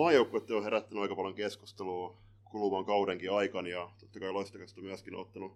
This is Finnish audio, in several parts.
maajoukkuet on herättänyt aika paljon keskustelua kuluvan kaudenkin aikana ja totta kai Loistokasta myöskin ottanut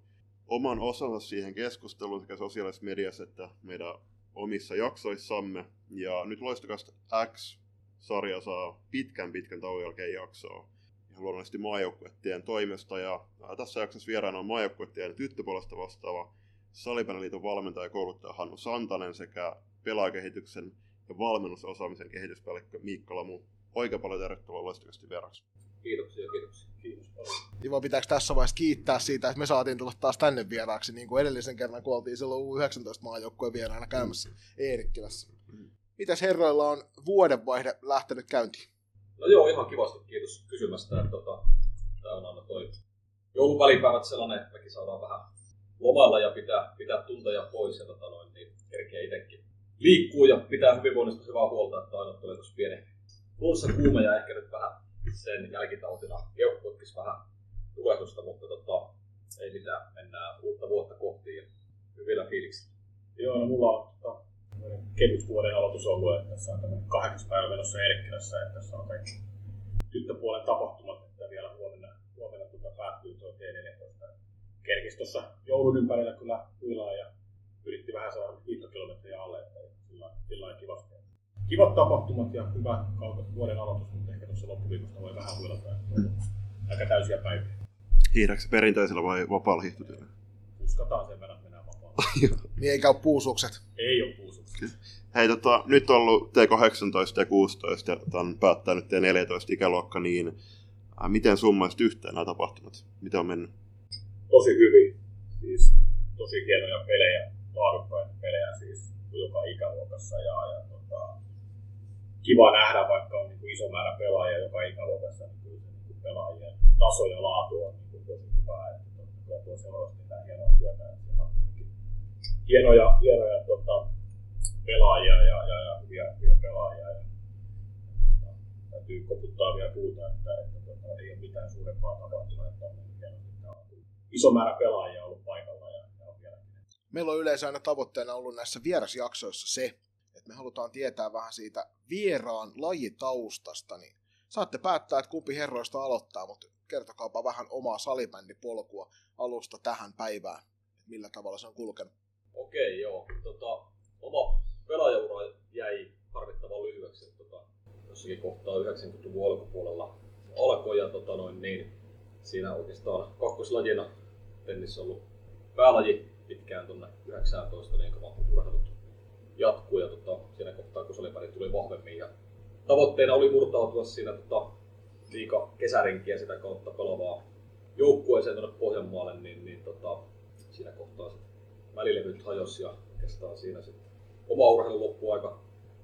oman osansa siihen keskusteluun sekä sosiaalisessa mediassa että meidän omissa jaksoissamme. Ja nyt Loistokasta X-sarja saa pitkän pitkän tauon jälkeen jaksoa ihan luonnollisesti maajoukkuettien toimesta. Ja tässä jaksossa vieraana on maajoukkuettien tyttöpuolesta vastaava Salipäneliiton valmentaja ja kouluttaja Hannu Santanen sekä pelaajakehityksen ja valmennusosaamisen kehityspäällikkö Miikka Lamu. Oikein paljon tervetuloa loistakasti vieraksi. Kiitoksia, kiitoksia. Kiitos paljon. Ivo, pitääkö tässä vaiheessa kiittää siitä, että me saatiin tulla taas tänne vieraaksi, niin kuin edellisen kerran, kun oltiin silloin U19 maajoukkueen vieraana käymässä mm. Eerikkilässä. Mm. Mitäs herroilla on vuodenvaihde lähtenyt käyntiin? No joo, ihan kivasti. Kiitos kysymästä. Että, tota, tämä on aina toi joulun välipäivät sellainen, että mekin saadaan vähän lomalla ja pitää, pitää tunteja pois ja tota noin, niin kerkeä itsekin liikkuu ja pitää hyvinvoinnista hyvää huolta, että aina tulee tuossa pieni flunssa kuume ja ehkä nyt vähän sen jälkitautina keuhkotkis vähän tulehdusta, mutta tota, ei mitään, mennään uutta vuotta kohti ja hyvillä fiiliksillä. Joo, no mulla on tota, kevyt vuoden aloitus ollut, että tässä on tämmöinen kahdeksas päivä menossa Erkkilässä, että tässä on kaikki tyttöpuolen tapahtumat, että vielä huomenna, huomenna tuota päättyy tuo T14. Kerkis tuossa joulun ympärillä kyllä huilaa ja yritti vähän saada kiitokilometriä alle, että sillä, sillä kivasti. Kivat tapahtumat ja hyvä kautta vuoden aloitus, mutta ehkä tuossa loppuviikosta voi vähän huilata. Mm. Aika täysiä päiviä. Hiihdätkö perinteisellä vai vapaalla hiihtotyöllä? Uskataan sen verran, että mennään vapaalla. niin ei käy puusukset. Ei ole puusukset. Hei, tota, nyt on ollut T18 ja 16 ja tämän päättää nyt T14 ikäluokka, niin ää, miten summaisit yhteen nämä tapahtumat? Miten on mennyt? Tosi hyvin. Siis tosi hienoja pelejä, laadukkaita pelejä siis joka ikäluokassa ja, ja tota, kiva nähdä, vaikka on niin iso määrä pelaajia joka ikäluokassa, niin niin kuin pelaajien taso ja laatu on niin tosi hyvä. Että kyllä tuo seurasti tehdään hienoa työtä, että on hienoja, hienoja tota, pelaajia ja, ja, ja hyviä, hyviä pelaajia. Ja, tota, täytyy koputtaa vielä puuta, että, että tota, ei ole mitään suurempaa tapahtunut, että on hienosti. Iso määrä pelaajia ollut paikalla ja, ja on. Meillä on yleensä aina tavoitteena ollut näissä vierasjaksoissa se, että me halutaan tietää vähän siitä vieraan lajitaustasta, niin saatte päättää, että kumpi herroista aloittaa, mutta kertokaapa vähän omaa salibändipolkua alusta tähän päivään, että millä tavalla se on kulkenut. Okei, joo. Tota, oma pelaajaura jäi harvittavan lyhyeksi. Tota, jossakin kohtaa 90-luvun alkupuolella alkoi ja tota noin, niin, siinä oikeastaan kakkoslajina tennis ollut päälaji pitkään tuonne 19, niin ja tota, salipäri tuli vahvemmin ja tavoitteena oli murtautua siinä tota, liika kesärenkiä sitä kautta pelavaa joukkueeseen tuonne Pohjanmaalle, niin, niin tota, siinä kohtaa sit välilevyt hajosi ja oikeastaan siinä sitten oma urheilu loppui aika,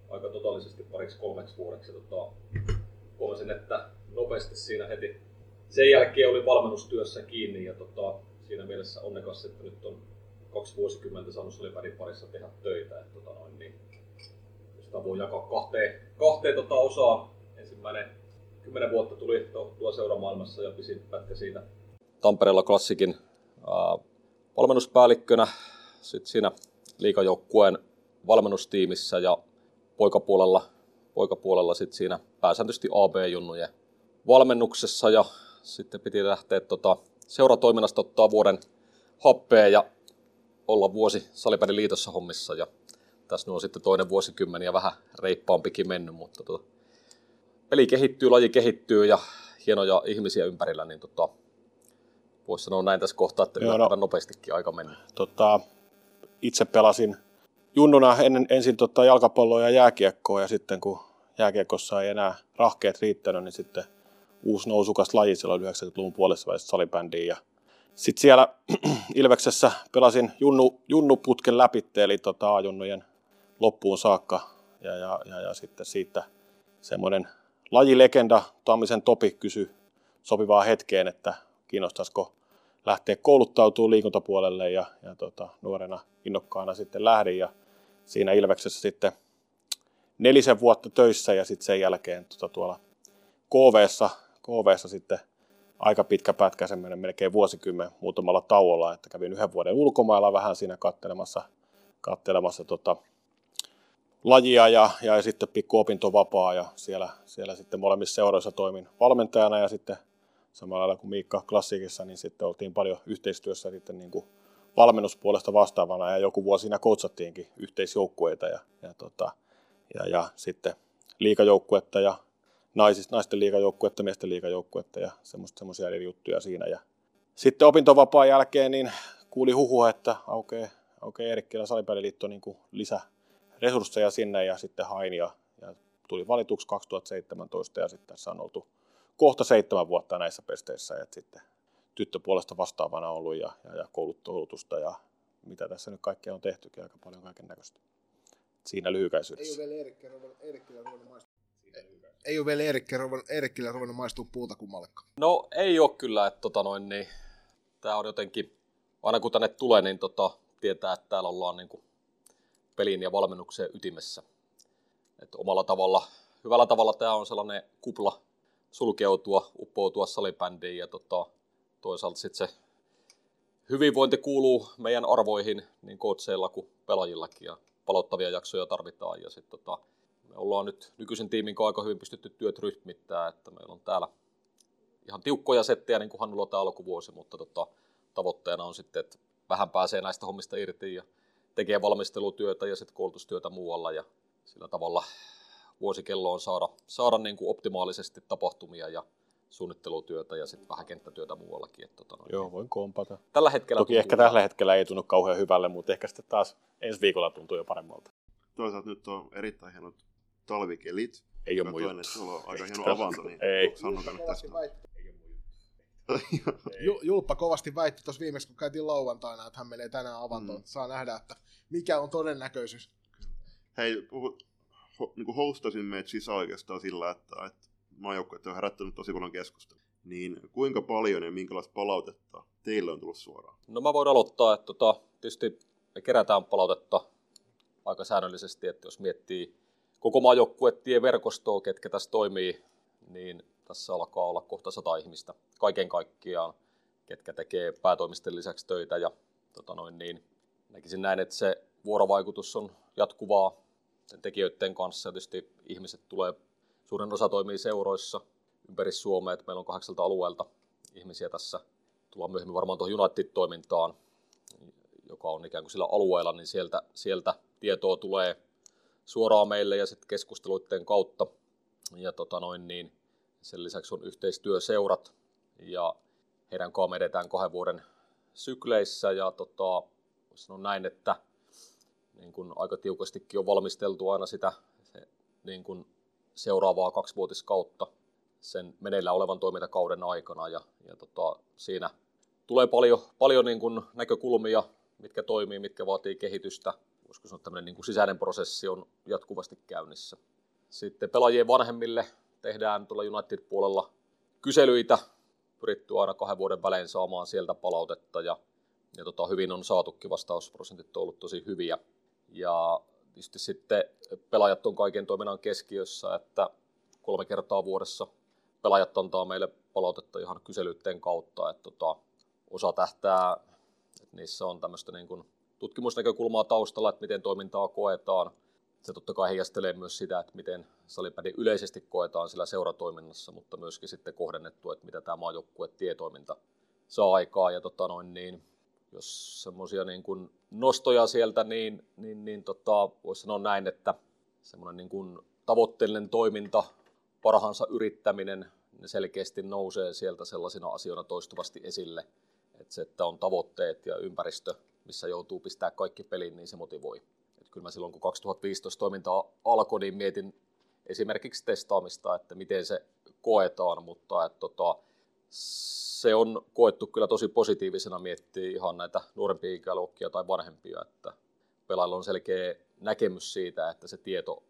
aika totaalisesti pariksi kolmeksi vuodeksi. Tota, huomasin, että nopeasti siinä heti sen jälkeen oli valmennustyössä kiinni ja tota, siinä mielessä onnekas, että nyt on kaksi vuosikymmentä saanut salipärin parissa tehdä töitä. Että, tota noin, niin, sitä voi jakaa kahteen, kahteen tota osaan. Ensimmäinen kymmenen vuotta tuli tuolla seuramaailmassa ja pisin pätkä siitä Tampereella klassikin äh, valmennuspäällikkönä. Sitten siinä liikajoukkueen valmennustiimissä ja poikapuolella, poikapuolella sitten siinä pääsääntöisesti AB-junnujen valmennuksessa ja sitten piti lähteä tota, seuratoiminnasta ottaa vuoden happea ja olla vuosi Salipärin liitossa hommissa ja tässä on sitten toinen vuosikymmen ja vähän reippaampikin mennyt, mutta tota, peli kehittyy, laji kehittyy ja hienoja ihmisiä ympärillä, niin tota, voisi sanoa näin tässä kohtaa, että Joo, no, nopeastikin aika mennyt. Tota, itse pelasin junnuna ennen, ensin tota jalkapalloa ja jääkiekkoa ja sitten kun jääkiekossa ei enää rahkeet riittänyt, niin sitten uusi nousukas laji silloin 90-luvun puolessa välissä salibändiin ja sitten siellä Ilveksessä pelasin junnu, junnuputken läpi, eli tota A-junnujen loppuun saakka. Ja, ja, ja, ja sitten siitä semmoinen lajilegenda Tammisen Topi kysyi sopivaa hetkeen, että kiinnostaisiko lähteä kouluttautumaan liikuntapuolelle ja, ja tota, nuorena innokkaana sitten lähdin ja siinä Ilveksessä sitten nelisen vuotta töissä ja sitten sen jälkeen tota, tuolla KVssa, KVssa sitten aika pitkä pätkä, semmoinen melkein vuosikymmen muutamalla tauolla, että kävin yhden vuoden ulkomailla vähän siinä kattelemassa, kattelemassa tota, lajia ja, ja sitten pikku opintovapaa ja siellä, siellä sitten molemmissa seuroissa toimin valmentajana ja sitten samalla lailla kuin Miikka Klassikissa, niin sitten oltiin paljon yhteistyössä sitten niin kuin valmennuspuolesta vastaavana ja joku vuosi siinä coachattiinkin yhteisjoukkueita ja, ja, tota, ja, ja sitten liikajoukkuetta ja naisista, naisten liikajoukkuetta, miesten liikajoukkuetta ja semmoisia eri juttuja siinä. Ja sitten opintovapaan jälkeen niin kuuli huhua, että aukeaa aukeaa Eerikkilä salipäliliitto niin lisä resursseja sinne ja sitten hain ja, ja tuli valituksi 2017 ja sitten tässä on oltu kohta seitsemän vuotta näissä pesteissä, että sitten tyttöpuolesta vastaavana ollut ja, ja, ja koulutusta ja mitä tässä nyt kaikkea on tehtykin, aika paljon kaiken näköistä. Siinä lyhykäisyydessä. Ei ole vielä Eerikkilä ruvennut maistua. Ei ole vielä ruvennut maistua puuta kummallekaan. No ei ole kyllä, että tota noin, niin, tämä on jotenkin, aina kun tänne tulee, niin tota, tietää, että täällä ollaan niin kuin pelin ja valmennuksen ytimessä. Et omalla tavalla, hyvällä tavalla tämä on sellainen kupla sulkeutua, uppoutua salibändiin ja tota, toisaalta sitten se hyvinvointi kuuluu meidän arvoihin niin kootseilla kuin pelaajillakin ja palottavia jaksoja tarvitaan ja sitten tota, me ollaan nyt nykyisen tiimin kanssa aika hyvin pystytty työt rytmittää, että meillä on täällä ihan tiukkoja settejä niin kuin Hannulla tämä alkuvuosi, mutta tota, tavoitteena on sitten, että vähän pääsee näistä hommista irti ja tekee valmistelutyötä ja sitten koulutustyötä muualla ja sillä tavalla vuosikello on saada, saada niin kuin optimaalisesti tapahtumia ja suunnittelutyötä ja sitten vähän kenttätyötä muuallakin. Että, tota, Joo, voin kompata. Tällä hetkellä Toki ehkä tällä hetkellä ei tunnu kauhean hyvälle, mutta ehkä sitten taas ensi viikolla tuntuu jo paremmalta. Toisaalta nyt on erittäin hienot talvikelit. Ei ole mun juttu. Sulla on aika hieno avanto, niin ei. Sannokaa nyt tästä. Julppa kovasti väitti tuossa viimeksi, kun käytiin lauantaina, että hän menee tänään avantoon. Mm. Saa nähdä, että mikä on todennäköisyys. Hei, puhu, ho, niin kuin hostasin meitä sisään oikeastaan sillä, että, että maajoukkueet on herättänyt tosi paljon keskustelua. Niin kuinka paljon ja minkälaista palautetta teille on tullut suoraan? No mä voin aloittaa, että tota, tietysti me kerätään palautetta aika säännöllisesti, että jos miettii koko maajoukkuettien verkostoa, ketkä tässä toimii, niin tässä alkaa olla kohta sata ihmistä kaiken kaikkiaan, ketkä tekee päätoimisten lisäksi töitä ja tota noin, niin näkisin näin, että se vuorovaikutus on jatkuvaa sen tekijöiden kanssa. Tietysti ihmiset tulee, suurin osa toimii seuroissa ympäri Suomea, että meillä on kahdeksalta alueelta ihmisiä tässä. Tullaan myöhemmin varmaan tuohon United-toimintaan, joka on ikään kuin sillä alueella, niin sieltä, sieltä tietoa tulee suoraan meille ja sitten keskusteluiden kautta. Ja tota noin, niin sen lisäksi on yhteistyöseurat ja heidän kanssaan edetään kahden vuoden sykleissä ja tota, sanoa näin, että niin kuin aika tiukastikin on valmisteltu aina sitä se, niin kuin seuraavaa kaksivuotiskautta sen meneillä olevan toimintakauden aikana ja, ja tota, siinä tulee paljon, paljon niin kuin näkökulmia, mitkä toimii, mitkä vaatii kehitystä. Voisiko sanoa, että niin kuin sisäinen prosessi on jatkuvasti käynnissä. Sitten pelaajien vanhemmille tehdään tuolla United-puolella kyselyitä, pyritty aina kahden vuoden välein saamaan sieltä palautetta ja, ja tota, hyvin on saatukin, vastausprosentit on ollut tosi hyviä. Ja tietysti sitten pelaajat on kaiken toiminnan keskiössä, että kolme kertaa vuodessa pelaajat antaa meille palautetta ihan kyselyiden kautta, että tota, osa tähtää, että niissä on tämmöistä niin kuin tutkimusnäkökulmaa taustalla, että miten toimintaa koetaan, se totta kai heijastelee myös sitä, että miten salipädi yleisesti koetaan sillä seuratoiminnassa, mutta myöskin sitten kohdennettu, että mitä tämä maajoukkue tietoiminta saa aikaa. Ja tota noin, niin, jos semmoisia niin nostoja sieltä, niin, niin, niin tota, voisi sanoa näin, että semmoinen niin kuin tavoitteellinen toiminta, parhaansa yrittäminen, ne selkeästi nousee sieltä sellaisina asioina toistuvasti esille, että se, että on tavoitteet ja ympäristö, missä joutuu pistää kaikki peliin, niin se motivoi kyllä mä silloin kun 2015 toiminta alkoi, niin mietin esimerkiksi testaamista, että miten se koetaan, mutta että tota, se on koettu kyllä tosi positiivisena miettiä ihan näitä nuorempia ikäluokkia tai vanhempia, että pelailla on selkeä näkemys siitä, että se tieto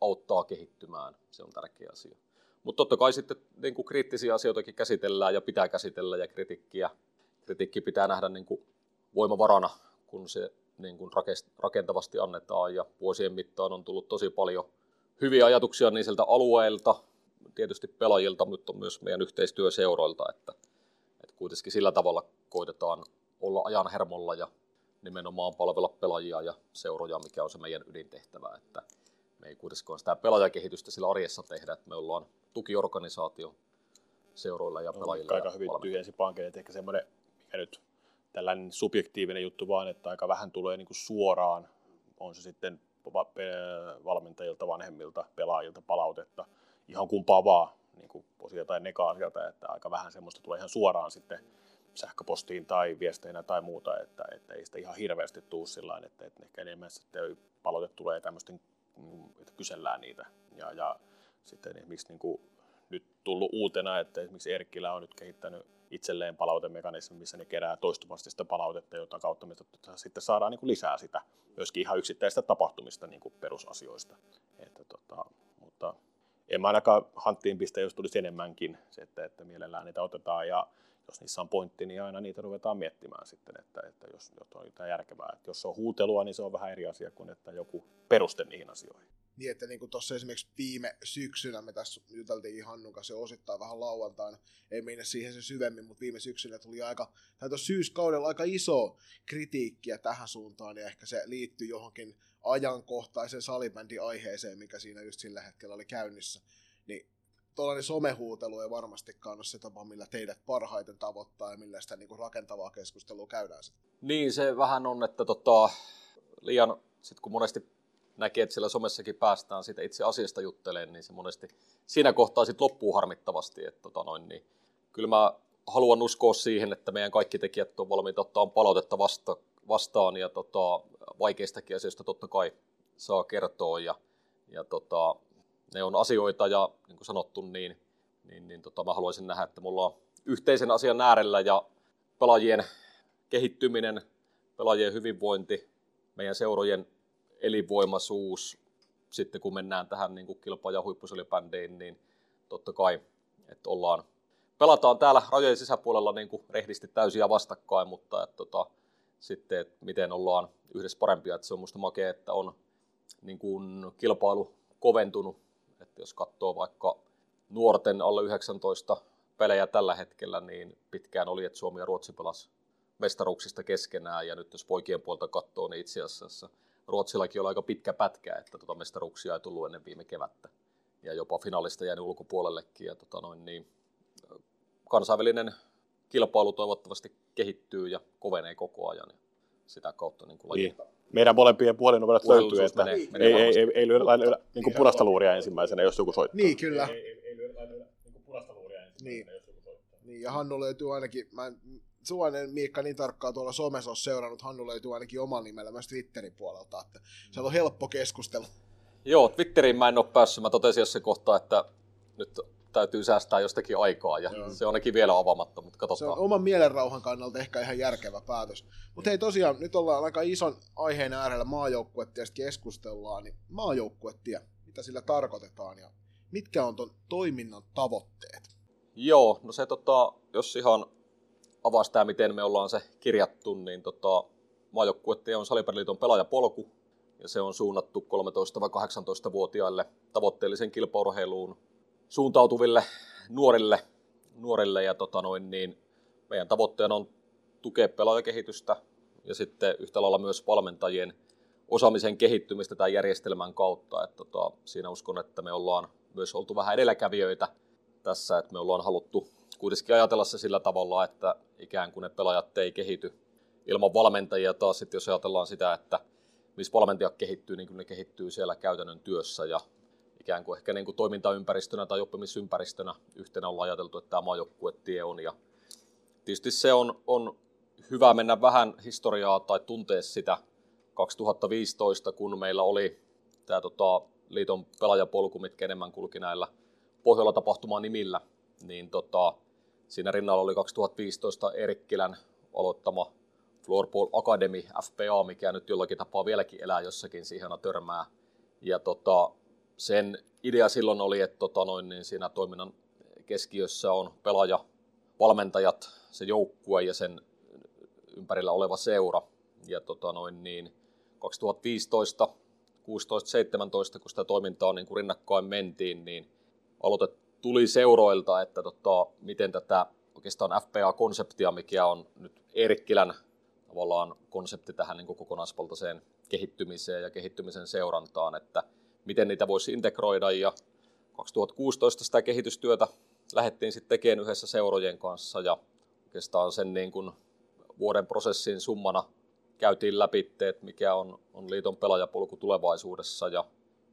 auttaa kehittymään, se on tärkeä asia. Mutta totta kai sitten niin kuin kriittisiä asioitakin käsitellään ja pitää käsitellä ja kritiikkiä, kritiikki pitää nähdä niin kuin voimavarana, kun se niin kuin rakentavasti annetaan ja vuosien mittaan on tullut tosi paljon hyviä ajatuksia niin sieltä alueelta, tietysti pelaajilta, mutta myös meidän yhteistyöseuroilta, että, että kuitenkin sillä tavalla koitetaan olla ajan hermolla ja nimenomaan palvella pelaajia ja seuroja, mikä on se meidän ydintehtävä. Että me ei kuitenkaan sitä pelaajakehitystä sillä arjessa tehdä, että me ollaan tukiorganisaatio seuroilla ja pelaajilla. Aika hyvin tyhjensi pankin, että ehkä semmoinen, mikä nyt tällainen subjektiivinen juttu vaan, että aika vähän tulee niin kuin suoraan, on se sitten valmentajilta, vanhemmilta, pelaajilta palautetta, ihan kumpaa vaan, niin kuin positiivista tai negaatiota, että aika vähän semmoista tulee ihan suoraan sitten sähköpostiin tai viesteinä tai muuta, että, että ei sitä ihan hirveästi tuu sillä että, että ehkä enemmän sitten palaute tulee tämmöisten, että kysellään niitä. Ja, ja sitten esimerkiksi niin kuin nyt tullut uutena, että esimerkiksi Erkkilä on nyt kehittänyt itselleen palautemekanismi, missä ne kerää toistuvasti sitä palautetta, jota kautta me sitten saadaan niin kuin lisää sitä myöskin ihan yksittäistä tapahtumista niin kuin perusasioista. Että, tota, mutta en mä ainakaan hanttiin pistä, jos tulisi enemmänkin, se, että, että mielellään niitä otetaan ja jos niissä on pointti, niin aina niitä ruvetaan miettimään sitten, että, että jos, jos on jotain järkevää. Että jos on huutelua, niin se on vähän eri asia kuin että joku peruste niihin asioihin. Niin, että niin tuossa esimerkiksi viime syksynä me tässä juteltiin Hannun kanssa osittain vähän lauantaina, ei mennä siihen se syvemmin, mutta viime syksynä tuli aika, tai tuossa syyskaudella aika iso kritiikkiä tähän suuntaan, ja ehkä se liittyy johonkin ajankohtaisen salibändin aiheeseen, mikä siinä just sillä hetkellä oli käynnissä. Niin tuollainen somehuutelu ei varmastikaan ole se tapa, millä teidät parhaiten tavoittaa ja millä sitä niin rakentavaa keskustelua käydään sitten. Niin, se vähän on, että tota, liian, sit kun monesti näkee, että siellä somessakin päästään siitä itse asiasta juttelemaan, niin se monesti siinä kohtaa sitten loppuu harmittavasti. Että tota noin, niin kyllä mä haluan uskoa siihen, että meidän kaikki tekijät on valmiita ottaa palautetta vasta, vastaan ja tota, vaikeistakin asioista totta kai saa kertoa ja, ja tota, ne on asioita ja niin kuin sanottu, niin, niin, niin tota, mä haluaisin nähdä, että mulla on yhteisen asian äärellä ja pelaajien kehittyminen, pelaajien hyvinvointi, meidän seurojen elinvoimaisuus, sitten kun mennään tähän niin kuin kilpa- ja huippuselibändeihin, niin totta kai, että ollaan, pelataan täällä rajojen sisäpuolella niin kuin rehdisti täysiä vastakkain, mutta että, tota, sitten, että miten ollaan yhdessä parempia, että se on musta makea, että on niin kuin kilpailu koventunut. Että jos katsoo vaikka nuorten alle 19 pelejä tällä hetkellä, niin pitkään oli, että Suomi ja Ruotsi pelas mestaruuksista keskenään, ja nyt jos poikien puolta katsoo, niin itse asiassa Ruotsillakin on aika pitkä pätkä, että tota mestaruuksia ei tullut ennen viime kevättä, ja jopa finaalista jäänyt ulkopuolellekin, ja tota noin, niin kansainvälinen kilpailu toivottavasti kehittyy ja kovenee koko ajan, ja sitä kautta niin kuin niin meidän molempien puolinovelat löytyy, että menee, menee ei, ei, ei, ei lyödä lailla niin kuin punaista luuria ensimmäisenä, jos joku soittaa. Niin, kyllä. Ei, ei, ei lyödä lailla niin punaista luuria ensimmäisenä, niin. jos joku soittaa. Niin, ja Hannu löytyy ainakin, mä en Suonen Miikka niin tarkkaan tuolla somessa on seurannut, Hannu löytyy ainakin oman nimellä myös Twitterin puolelta, että se on helppo keskustella. Joo, Twitteriin mä en ole päässyt, mä totesin jossain kohtaa, että nyt täytyy säästää jostakin aikaa ja Joo. se on ainakin vielä avaamatta, mutta katsotaan. Se on oman mielenrauhan kannalta ehkä ihan järkevä päätös. Mutta hei tosiaan, nyt ollaan aika ison aiheen äärellä maajoukkuetiestä keskustellaan, niin maajoukkuetie, mitä sillä tarkoitetaan ja mitkä on ton toiminnan tavoitteet? Joo, no se tota, jos ihan avaa sitä, miten me ollaan se kirjattu, niin tota, maajoukkuetie on Salipäriliiton pelaajapolku, ja se on suunnattu 13-18-vuotiaille tavoitteellisen kilpaurheiluun suuntautuville nuorille, nuorille ja tota noin, niin meidän tavoitteena on tukea pelaajakehitystä ja sitten yhtä lailla myös valmentajien osaamisen kehittymistä tämän järjestelmän kautta. että tota, siinä uskon, että me ollaan myös oltu vähän edelläkävijöitä tässä, että me ollaan haluttu kuitenkin ajatella se sillä tavalla, että ikään kuin ne pelaajat ei kehity ilman valmentajia. Taas sitten jos ajatellaan sitä, että missä valmentajat kehittyy, niin kyllä ne kehittyy siellä käytännön työssä ja ikään kuin ehkä niin kuin toimintaympäristönä tai oppimisympäristönä yhtenä ollaan ajateltu, että tämä maajoukkuetie on. Ja tietysti se on, on hyvä mennä vähän historiaa tai tuntea sitä 2015, kun meillä oli tämä tota, liiton pelaajapolku, mitkä enemmän kulki näillä Pohjola tapahtumaan nimillä, niin tota, siinä rinnalla oli 2015 Erikkilän aloittama Floorball Academy, FPA, mikä nyt jollakin tapaa vieläkin elää jossakin siihen törmää. Ja tota, sen idea silloin oli, että tota noin, niin siinä toiminnan keskiössä on pelaaja, valmentajat, se joukkue ja sen ympärillä oleva seura. Ja tota noin, niin 2015, 16, 17, kun sitä toimintaa niin kuin rinnakkain mentiin, niin aloite tuli seuroilta, että tota, miten tätä oikeastaan FPA-konseptia, mikä on nyt Eerikkilän tavallaan konsepti tähän niin kokonaisvaltaiseen kehittymiseen ja kehittymisen seurantaan, että miten niitä voisi integroida. Ja 2016 sitä kehitystyötä lähdettiin sitten tekemään yhdessä seurojen kanssa ja oikeastaan sen niin kuin vuoden prosessin summana käytiin läpi, että mikä on, on liiton pelaajapolku tulevaisuudessa. Ja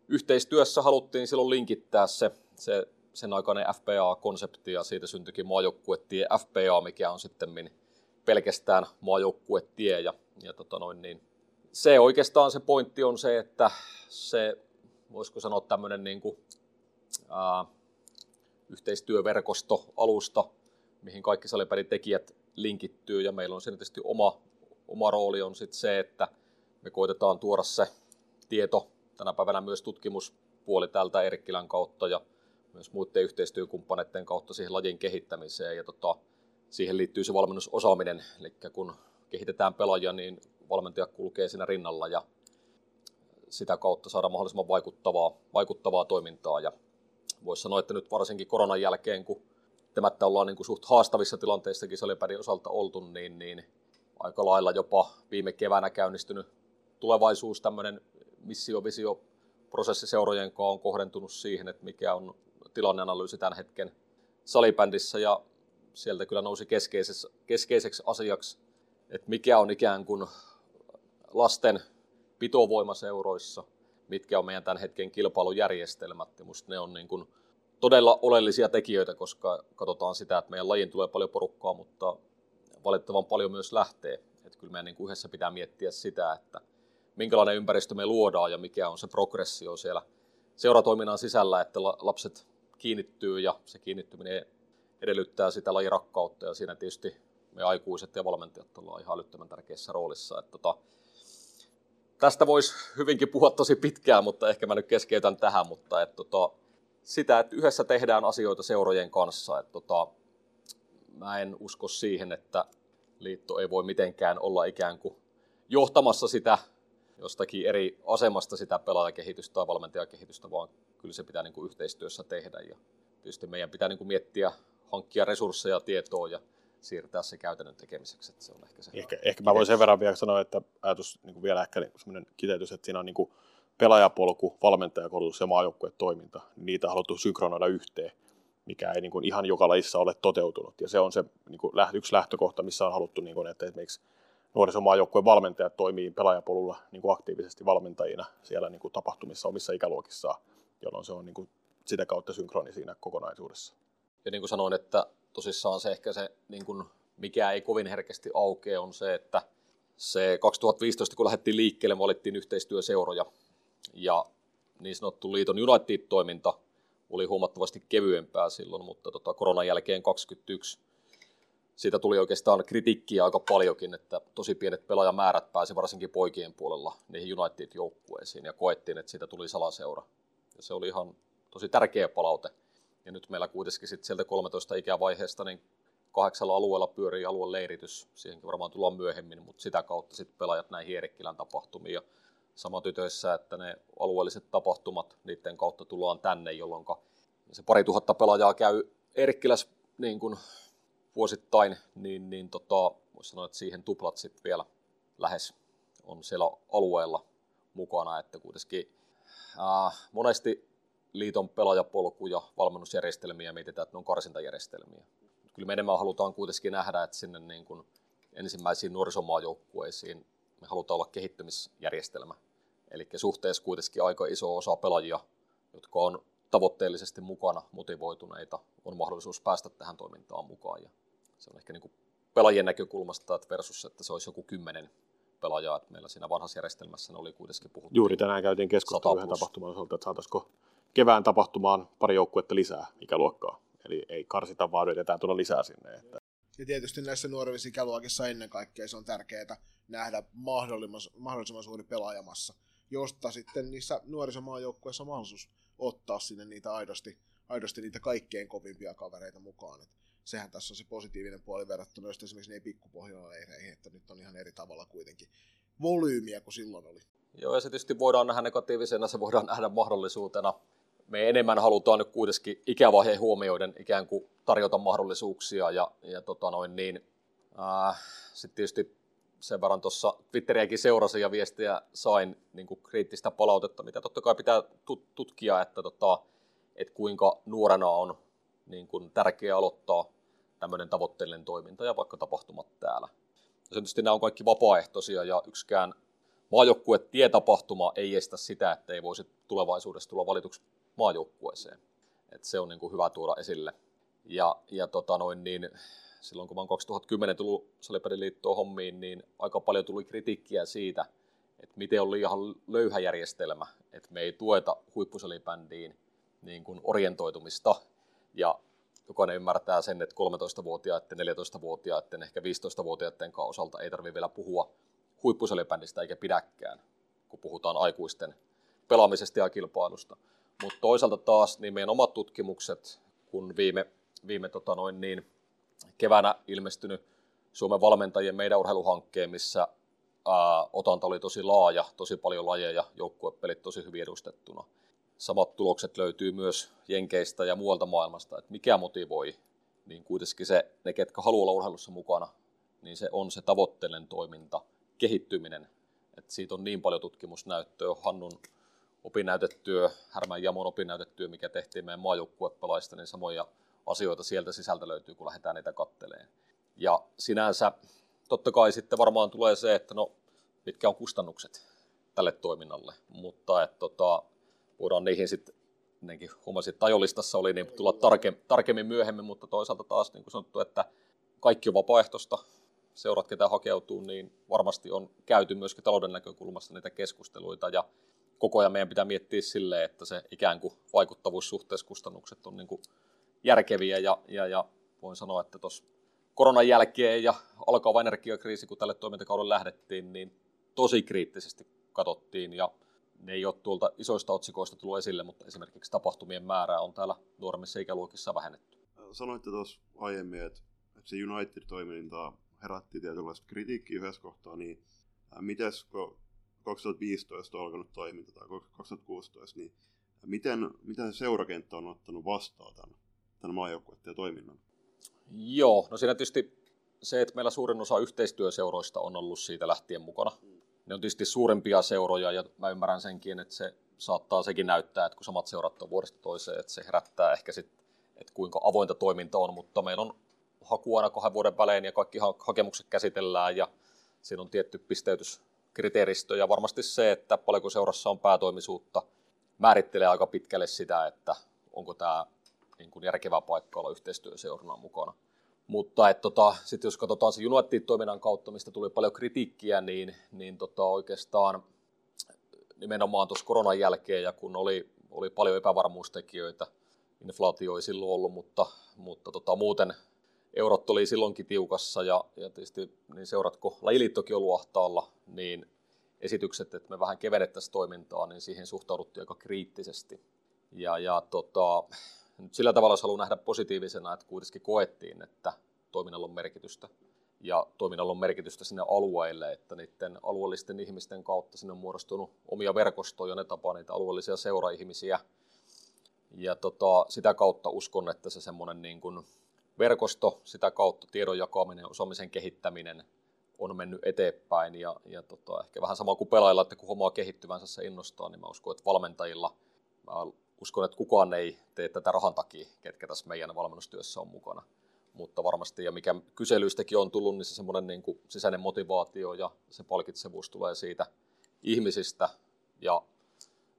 yhteistyössä haluttiin silloin linkittää se, se sen aikainen FPA-konsepti ja siitä syntyikin maajoukkuetie FPA, mikä on sitten pelkästään maajoukkuetie ja, ja tota noin, niin. Se oikeastaan se pointti on se, että se, voisiko sanoa tämmöinen niin kuin, ää, yhteistyöverkosto, alusta, mihin kaikki salipelin tekijät linkittyy. Ja meillä on siinä tietysti oma, oma rooli on sitten se, että me koitetaan tuoda se tieto tänä päivänä myös tutkimuspuoli tältä Erkkilän kautta. Ja myös muiden yhteistyökumppaneiden kautta siihen lajin kehittämiseen. Ja tota, siihen liittyy se valmennusosaaminen, eli kun kehitetään pelaajia, niin valmentaja kulkee siinä rinnalla ja sitä kautta saada mahdollisimman vaikuttavaa, vaikuttavaa toimintaa. Ja voisi sanoa, että nyt varsinkin koronan jälkeen, kun temättä ollaan niin kuin suht haastavissa tilanteissa kisalipärin osalta oltu, niin, niin aika lailla jopa viime keväänä käynnistynyt tulevaisuus, tämmöinen missio-visio prosessi seurojen kanssa on kohdentunut siihen, että mikä on tilanneanalyysi tämän hetken salibändissä ja sieltä kyllä nousi keskeiseksi, asiaksi, että mikä on ikään kuin lasten pitovoimaseuroissa, mitkä on meidän tämän hetken kilpailujärjestelmät. Ja musta ne on niin kuin todella oleellisia tekijöitä, koska katsotaan sitä, että meidän lajin tulee paljon porukkaa, mutta valitettavan paljon myös lähtee. Että kyllä meidän niin kuin yhdessä pitää miettiä sitä, että minkälainen ympäristö me luodaan ja mikä on se progressio siellä seuratoiminnan sisällä, että lapset kiinnittyy ja se kiinnittyminen edellyttää sitä lajirakkautta ja siinä tietysti me aikuiset ja valmentajat ollaan ihan älyttömän tärkeässä roolissa. Että tota, tästä voisi hyvinkin puhua tosi pitkään, mutta ehkä mä nyt keskeytän tähän, mutta että tota, sitä, että yhdessä tehdään asioita seurojen kanssa. Että tota, mä en usko siihen, että liitto ei voi mitenkään olla ikään kuin johtamassa sitä jostakin eri asemasta sitä pelaajakehitystä tai valmentajakehitystä, vaan kyllä se pitää niin kuin yhteistyössä tehdä. Ja tietysti meidän pitää niin kuin miettiä, hankkia resursseja, tietoa ja siirtää se käytännön tekemiseksi. Että se on ehkä, se ehkä, ehkä mä voin sen verran vielä sanoa, että ajatus niin kuin vielä ehkä niin sellainen kiteytys, että siinä on niin kuin pelaajapolku, valmentajakoulutus ja maajoukkuetoiminta. Niitä haluttu synkronoida yhteen, mikä ei niin kuin ihan joka lajissa ole toteutunut. Ja se on se niin kuin yksi lähtökohta, missä on haluttu, niin kuin, että esimerkiksi nuorisomaajoukkueen valmentajat toimii pelaajapolulla niin kuin aktiivisesti valmentajina siellä niin kuin tapahtumissa omissa ikäluokissaan, jolloin se on niin kuin sitä kautta synkroni siinä kokonaisuudessa. Ja niin kuin sanoin, että tosissaan se ehkä se, niin kuin, mikä ei kovin herkästi aukea, on se, että se 2015, kun lähdettiin liikkeelle, me valittiin yhteistyöseuroja ja niin sanottu liiton United-toiminta oli huomattavasti kevyempää silloin, mutta tota, koronan jälkeen 2021 siitä tuli oikeastaan kritiikkiä aika paljonkin, että tosi pienet pelaajamäärät pääsi varsinkin poikien puolella niihin United-joukkueisiin ja koettiin, että siitä tuli salaseura. Ja se oli ihan tosi tärkeä palaute. Ja nyt meillä kuitenkin sitten sieltä 13 ikävaiheesta niin kahdeksalla alueella pyörii alueleiritys, siihenkin varmaan tullaan myöhemmin, mutta sitä kautta sitten pelaajat näihin Eerikkilän tapahtumiin. Ja sama tytöissä, että ne alueelliset tapahtumat, niiden kautta tullaan tänne, jolloin se pari tuhatta pelaajaa käy Eerikkiläs niin kuin vuosittain, niin, niin tota, voisi sanoa, että siihen tuplat sitten vielä lähes on siellä alueella mukana, että kuitenkin monesti liiton pelaajapolku ja valmennusjärjestelmiä mietitään, että ne on karsintajärjestelmiä. Kyllä me enemmän halutaan kuitenkin nähdä, että sinne niin kuin ensimmäisiin nuorisomaajoukkueisiin me halutaan olla kehittymisjärjestelmä. Eli suhteessa kuitenkin aika iso osa pelaajia, jotka on tavoitteellisesti mukana, motivoituneita, on mahdollisuus päästä tähän toimintaan mukaan. Ja se on ehkä niin kuin pelaajien näkökulmasta että versus, että se olisi joku kymmenen pelaajaa. Että meillä siinä vanhassa järjestelmässä ne oli kuitenkin puhuttu. Juuri tänään käytiin keskustelua yhden tapahtuman osalta, että saataisiko kevään tapahtumaan pari joukkuetta lisää ikäluokkaa. Eli ei karsita, vaan yritetään tulla lisää sinne. Että. Ja tietysti näissä nuoremmissa ikäluokissa ennen kaikkea se on tärkeää nähdä mahdollisimman, mahdollisimman suuri pelaajamassa, josta sitten niissä nuorisomaajoukkueissa on mahdollisuus ottaa sinne niitä aidosti, aidosti niitä kaikkein kovimpia kavereita mukaan. Et sehän tässä on se positiivinen puoli verrattuna just esimerkiksi niihin pikkupohjalla-leireihin, että nyt on ihan eri tavalla kuitenkin volyymiä kuin silloin oli. Joo, ja se tietysti voidaan nähdä negatiivisena, se voidaan nähdä mahdollisuutena. Me enemmän halutaan nyt kuitenkin ikävaiheen huomioiden ikään kuin tarjota mahdollisuuksia ja, ja tota noin niin, äh, sitten tietysti sen verran tuossa Twitteriäkin seurasin ja viestiä sain niin kuin kriittistä palautetta, mitä totta kai pitää tutkia, että, tota, että kuinka nuorena on niin kuin tärkeää aloittaa tämmöinen tavoitteellinen toiminta ja vaikka tapahtumat täällä. Ja tietysti nämä on kaikki vapaaehtoisia ja yksikään maajoukkue tietapahtuma ei estä sitä, että ei voisi tulevaisuudessa tulla valituksi maajoukkueeseen. Et se on niin kuin hyvä tuoda esille. Ja, ja tota noin, niin silloin kun mä 2010 tullut Salipeliliittoon hommiin, niin aika paljon tuli kritiikkiä siitä, että miten on liian löyhä järjestelmä, että me ei tueta huippusalibändiin niin kuin orientoitumista. Ja jokainen ymmärtää sen, että 13-vuotiaiden, 14-vuotiaiden, ehkä 15-vuotiaiden osalta ei tarvitse vielä puhua huippusalibändistä eikä pidäkään, kun puhutaan aikuisten pelaamisesta ja kilpailusta. Mutta toisaalta taas niin meidän omat tutkimukset, kun viime, viime tota noin niin, keväänä ilmestynyt Suomen valmentajien meidän urheiluhankkeen, missä ää, otanta oli tosi laaja, tosi paljon lajeja, joukkuepelit tosi hyvin edustettuna. Samat tulokset löytyy myös Jenkeistä ja muualta maailmasta, että mikä motivoi, niin kuitenkin se, ne ketkä haluaa olla urheilussa mukana, niin se on se tavoitteellinen toiminta, kehittyminen. Et siitä on niin paljon tutkimusnäyttöä, Hannun opinnäytetyö, Härmän Jamon opinnäytetyö, mikä tehtiin meidän maajoukkuepelaista, niin samoja asioita sieltä sisältä löytyy, kun lähdetään niitä katteleen. Ja sinänsä totta kai sitten varmaan tulee se, että no, mitkä on kustannukset tälle toiminnalle, mutta että tota, voidaan niihin sitten ennenkin huomasin, että ajolistassa oli, niin tulla tarke, tarkemmin myöhemmin, mutta toisaalta taas niin kuin sanottu, että kaikki on vapaaehtoista, seurat, ketä hakeutuu, niin varmasti on käyty myöskin talouden näkökulmasta niitä keskusteluita ja koko ajan meidän pitää miettiä silleen, että se ikään kuin vaikuttavuus kustannukset on niin kuin järkeviä ja, ja, ja voin sanoa, että tuossa koronan jälkeen ja alkava energiakriisi, kun tälle toimintakaudelle lähdettiin, niin tosi kriittisesti katsottiin ja ne ei ole tuolta isoista otsikoista tullut esille, mutta esimerkiksi tapahtumien määrää on täällä nuoremmissa ikäluokissa vähennetty. Sanoitte tuossa aiemmin, että se United-toiminta herätti tietynlaista kritiikkiä yhdessä kohtaa, niin miten kun 2015 on alkanut toiminta tai 2016, niin miten, miten seurakenttä on ottanut vastaan tämän, tämän maajoukkueiden toiminnan? Joo, no siinä tietysti se, että meillä suurin osa yhteistyöseuroista on ollut siitä lähtien mukana. Ne on tietysti suurempia seuroja ja mä ymmärrän senkin, että se saattaa sekin näyttää, että kun samat seurat on vuodesta toiseen, että se herättää ehkä sitten, että kuinka avointa toiminta on, mutta meillä on haku aina kahden vuoden välein ja kaikki hakemukset käsitellään ja siinä on tietty pisteytyskriteeristö ja varmasti se, että paljonko seurassa on päätoimisuutta, määrittelee aika pitkälle sitä, että onko tämä niin järkevä paikka olla yhteistyöseurana mukana. Mutta että tota, sitten jos katsotaan se United-toiminnan kautta, mistä tuli paljon kritiikkiä, niin, niin tota, oikeastaan nimenomaan tuossa koronan jälkeen ja kun oli, oli paljon epävarmuustekijöitä, inflaatio ei silloin ollut, mutta, mutta tota, muuten eurot oli silloinkin tiukassa ja, ja tietysti niin seuratko lajiliittokin on ahtaalla, niin esitykset, että me vähän kevennettäisiin toimintaa, niin siihen suhtauduttiin aika kriittisesti. Ja, ja tota, nyt sillä tavalla jos nähdä positiivisena, että kuitenkin koettiin, että toiminnalla on merkitystä. Ja toiminnalla on merkitystä sinne alueille, että niiden alueellisten ihmisten kautta sinne on muodostunut omia verkostoja, ne tapaa niitä alueellisia seuraihmisiä. Ja tota, sitä kautta uskon, että se semmoinen niin kuin verkosto, sitä kautta tiedon jakaminen, osaamisen kehittäminen on mennyt eteenpäin. Ja, ja tota, ehkä vähän sama kuin pelaajilla, että kun huomaa kehittyvänsä se innostaa, niin mä uskon, että valmentajilla, uskon, että kukaan ei tee tätä rahan takia, ketkä tässä meidän valmennustyössä on mukana. Mutta varmasti, ja mikä kyselyistäkin on tullut, niin se semmoinen niin kuin sisäinen motivaatio ja se palkitsevuus tulee siitä ihmisistä ja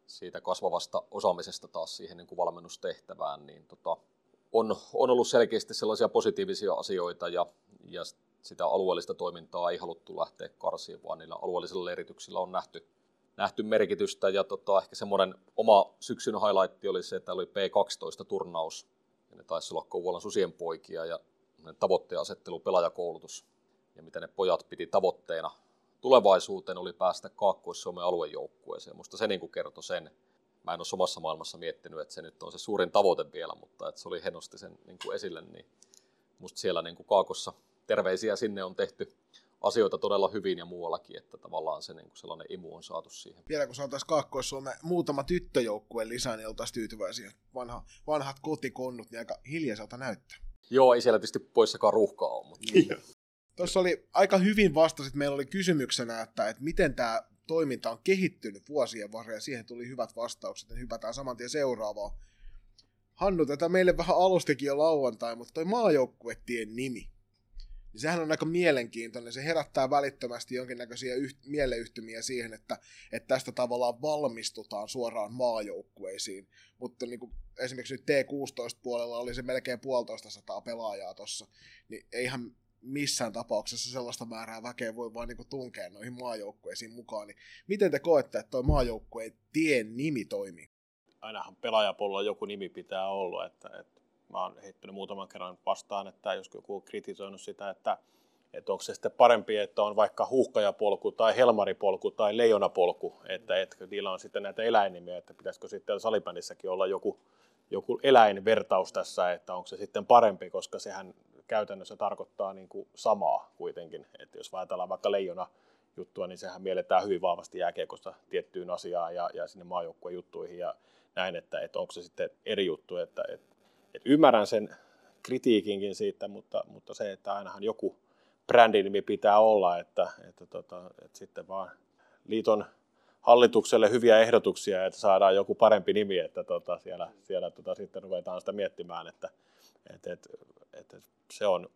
siitä kasvavasta osaamisesta taas siihen niin kuin valmennustehtävään, niin tota, on, on ollut selkeästi sellaisia positiivisia asioita ja, ja sitä alueellista toimintaa ei haluttu lähteä karsiin, vaan niillä alueellisilla erityksillä on nähty, nähty merkitystä. Ja tota, ehkä semmoinen oma syksyn highlight oli se, että oli P12-turnaus, ja ne taisi olla Kouvolan susien poikia, ja tavoitteen asettelu, pelaajakoulutus, ja mitä ne pojat piti tavoitteena tulevaisuuteen oli päästä Kaakkois-Suomen aluejoukkueeseen. Musta se niin kertoi sen, mä en ole omassa maailmassa miettinyt, että se nyt on se suurin tavoite vielä, mutta että se oli, he nosti sen niin kuin esille, niin musta siellä niin kuin Kaakossa terveisiä sinne on tehty asioita todella hyvin ja muuallakin, että tavallaan se niin kuin sellainen imu on saatu siihen. Vielä kun saataisiin Kaakkois-Suomeen muutama tyttöjoukkue lisää, niin oltaisiin tyytyväisiä. Vanha, vanhat kotikonnut, niin aika hiljaiselta näyttää. Joo, ei siellä tietysti poissakaan ruuhkaa ole. Mutta... Tuossa oli aika hyvin vastasit, meillä oli kysymyksenä, että, että miten tämä toiminta on kehittynyt vuosien varrella, ja siihen tuli hyvät vastaukset, ja hypätään saman tien seuraavaan. Hannu, tätä meille vähän alustikin jo lauantai, mutta toi maajoukkuetien nimi, niin sehän on aika mielenkiintoinen. Se herättää välittömästi jonkinnäköisiä yht- mieleyhtymiä siihen, että, että tästä tavallaan valmistutaan suoraan maajoukkueisiin. Mutta niin kuin esimerkiksi nyt T16-puolella oli se melkein puolitoista sataa pelaajaa tuossa, niin eihän missään tapauksessa sellaista määrää väkeä voi vaan niin tunkea noihin maajoukkueisiin mukaan. Niin miten te koette, että tuo maajoukkueen tien nimi toimii? Ainahan pelaajapuolella joku nimi pitää olla, että, että mä oon heittänyt muutaman kerran vastaan, että jos joku on kritisoinut sitä, että, että onko se sitten parempi, että on vaikka huuhkajapolku tai helmaripolku tai leijonapolku, että, että niillä on sitten näitä eläinnimiä, että pitäisikö sitten salibändissäkin olla joku, joku eläinvertaus tässä, että onko se sitten parempi, koska sehän käytännössä tarkoittaa niin kuin samaa kuitenkin, että jos ajatellaan vaikka leijona juttua, niin sehän mielletään hyvin vahvasti jääkiekosta tiettyyn asiaan ja, ja sinne maajoukkueen juttuihin ja näin, että, että onko se sitten eri juttu, että, että, että ymmärrän sen kritiikinkin siitä, mutta, mutta se, että ainahan joku brändinimi pitää olla, että, että, tota, että sitten vaan liiton hallitukselle hyviä ehdotuksia, että saadaan joku parempi nimi, että tota, siellä, siellä tota, sitten ruvetaan sitä miettimään, että, että, että, että se on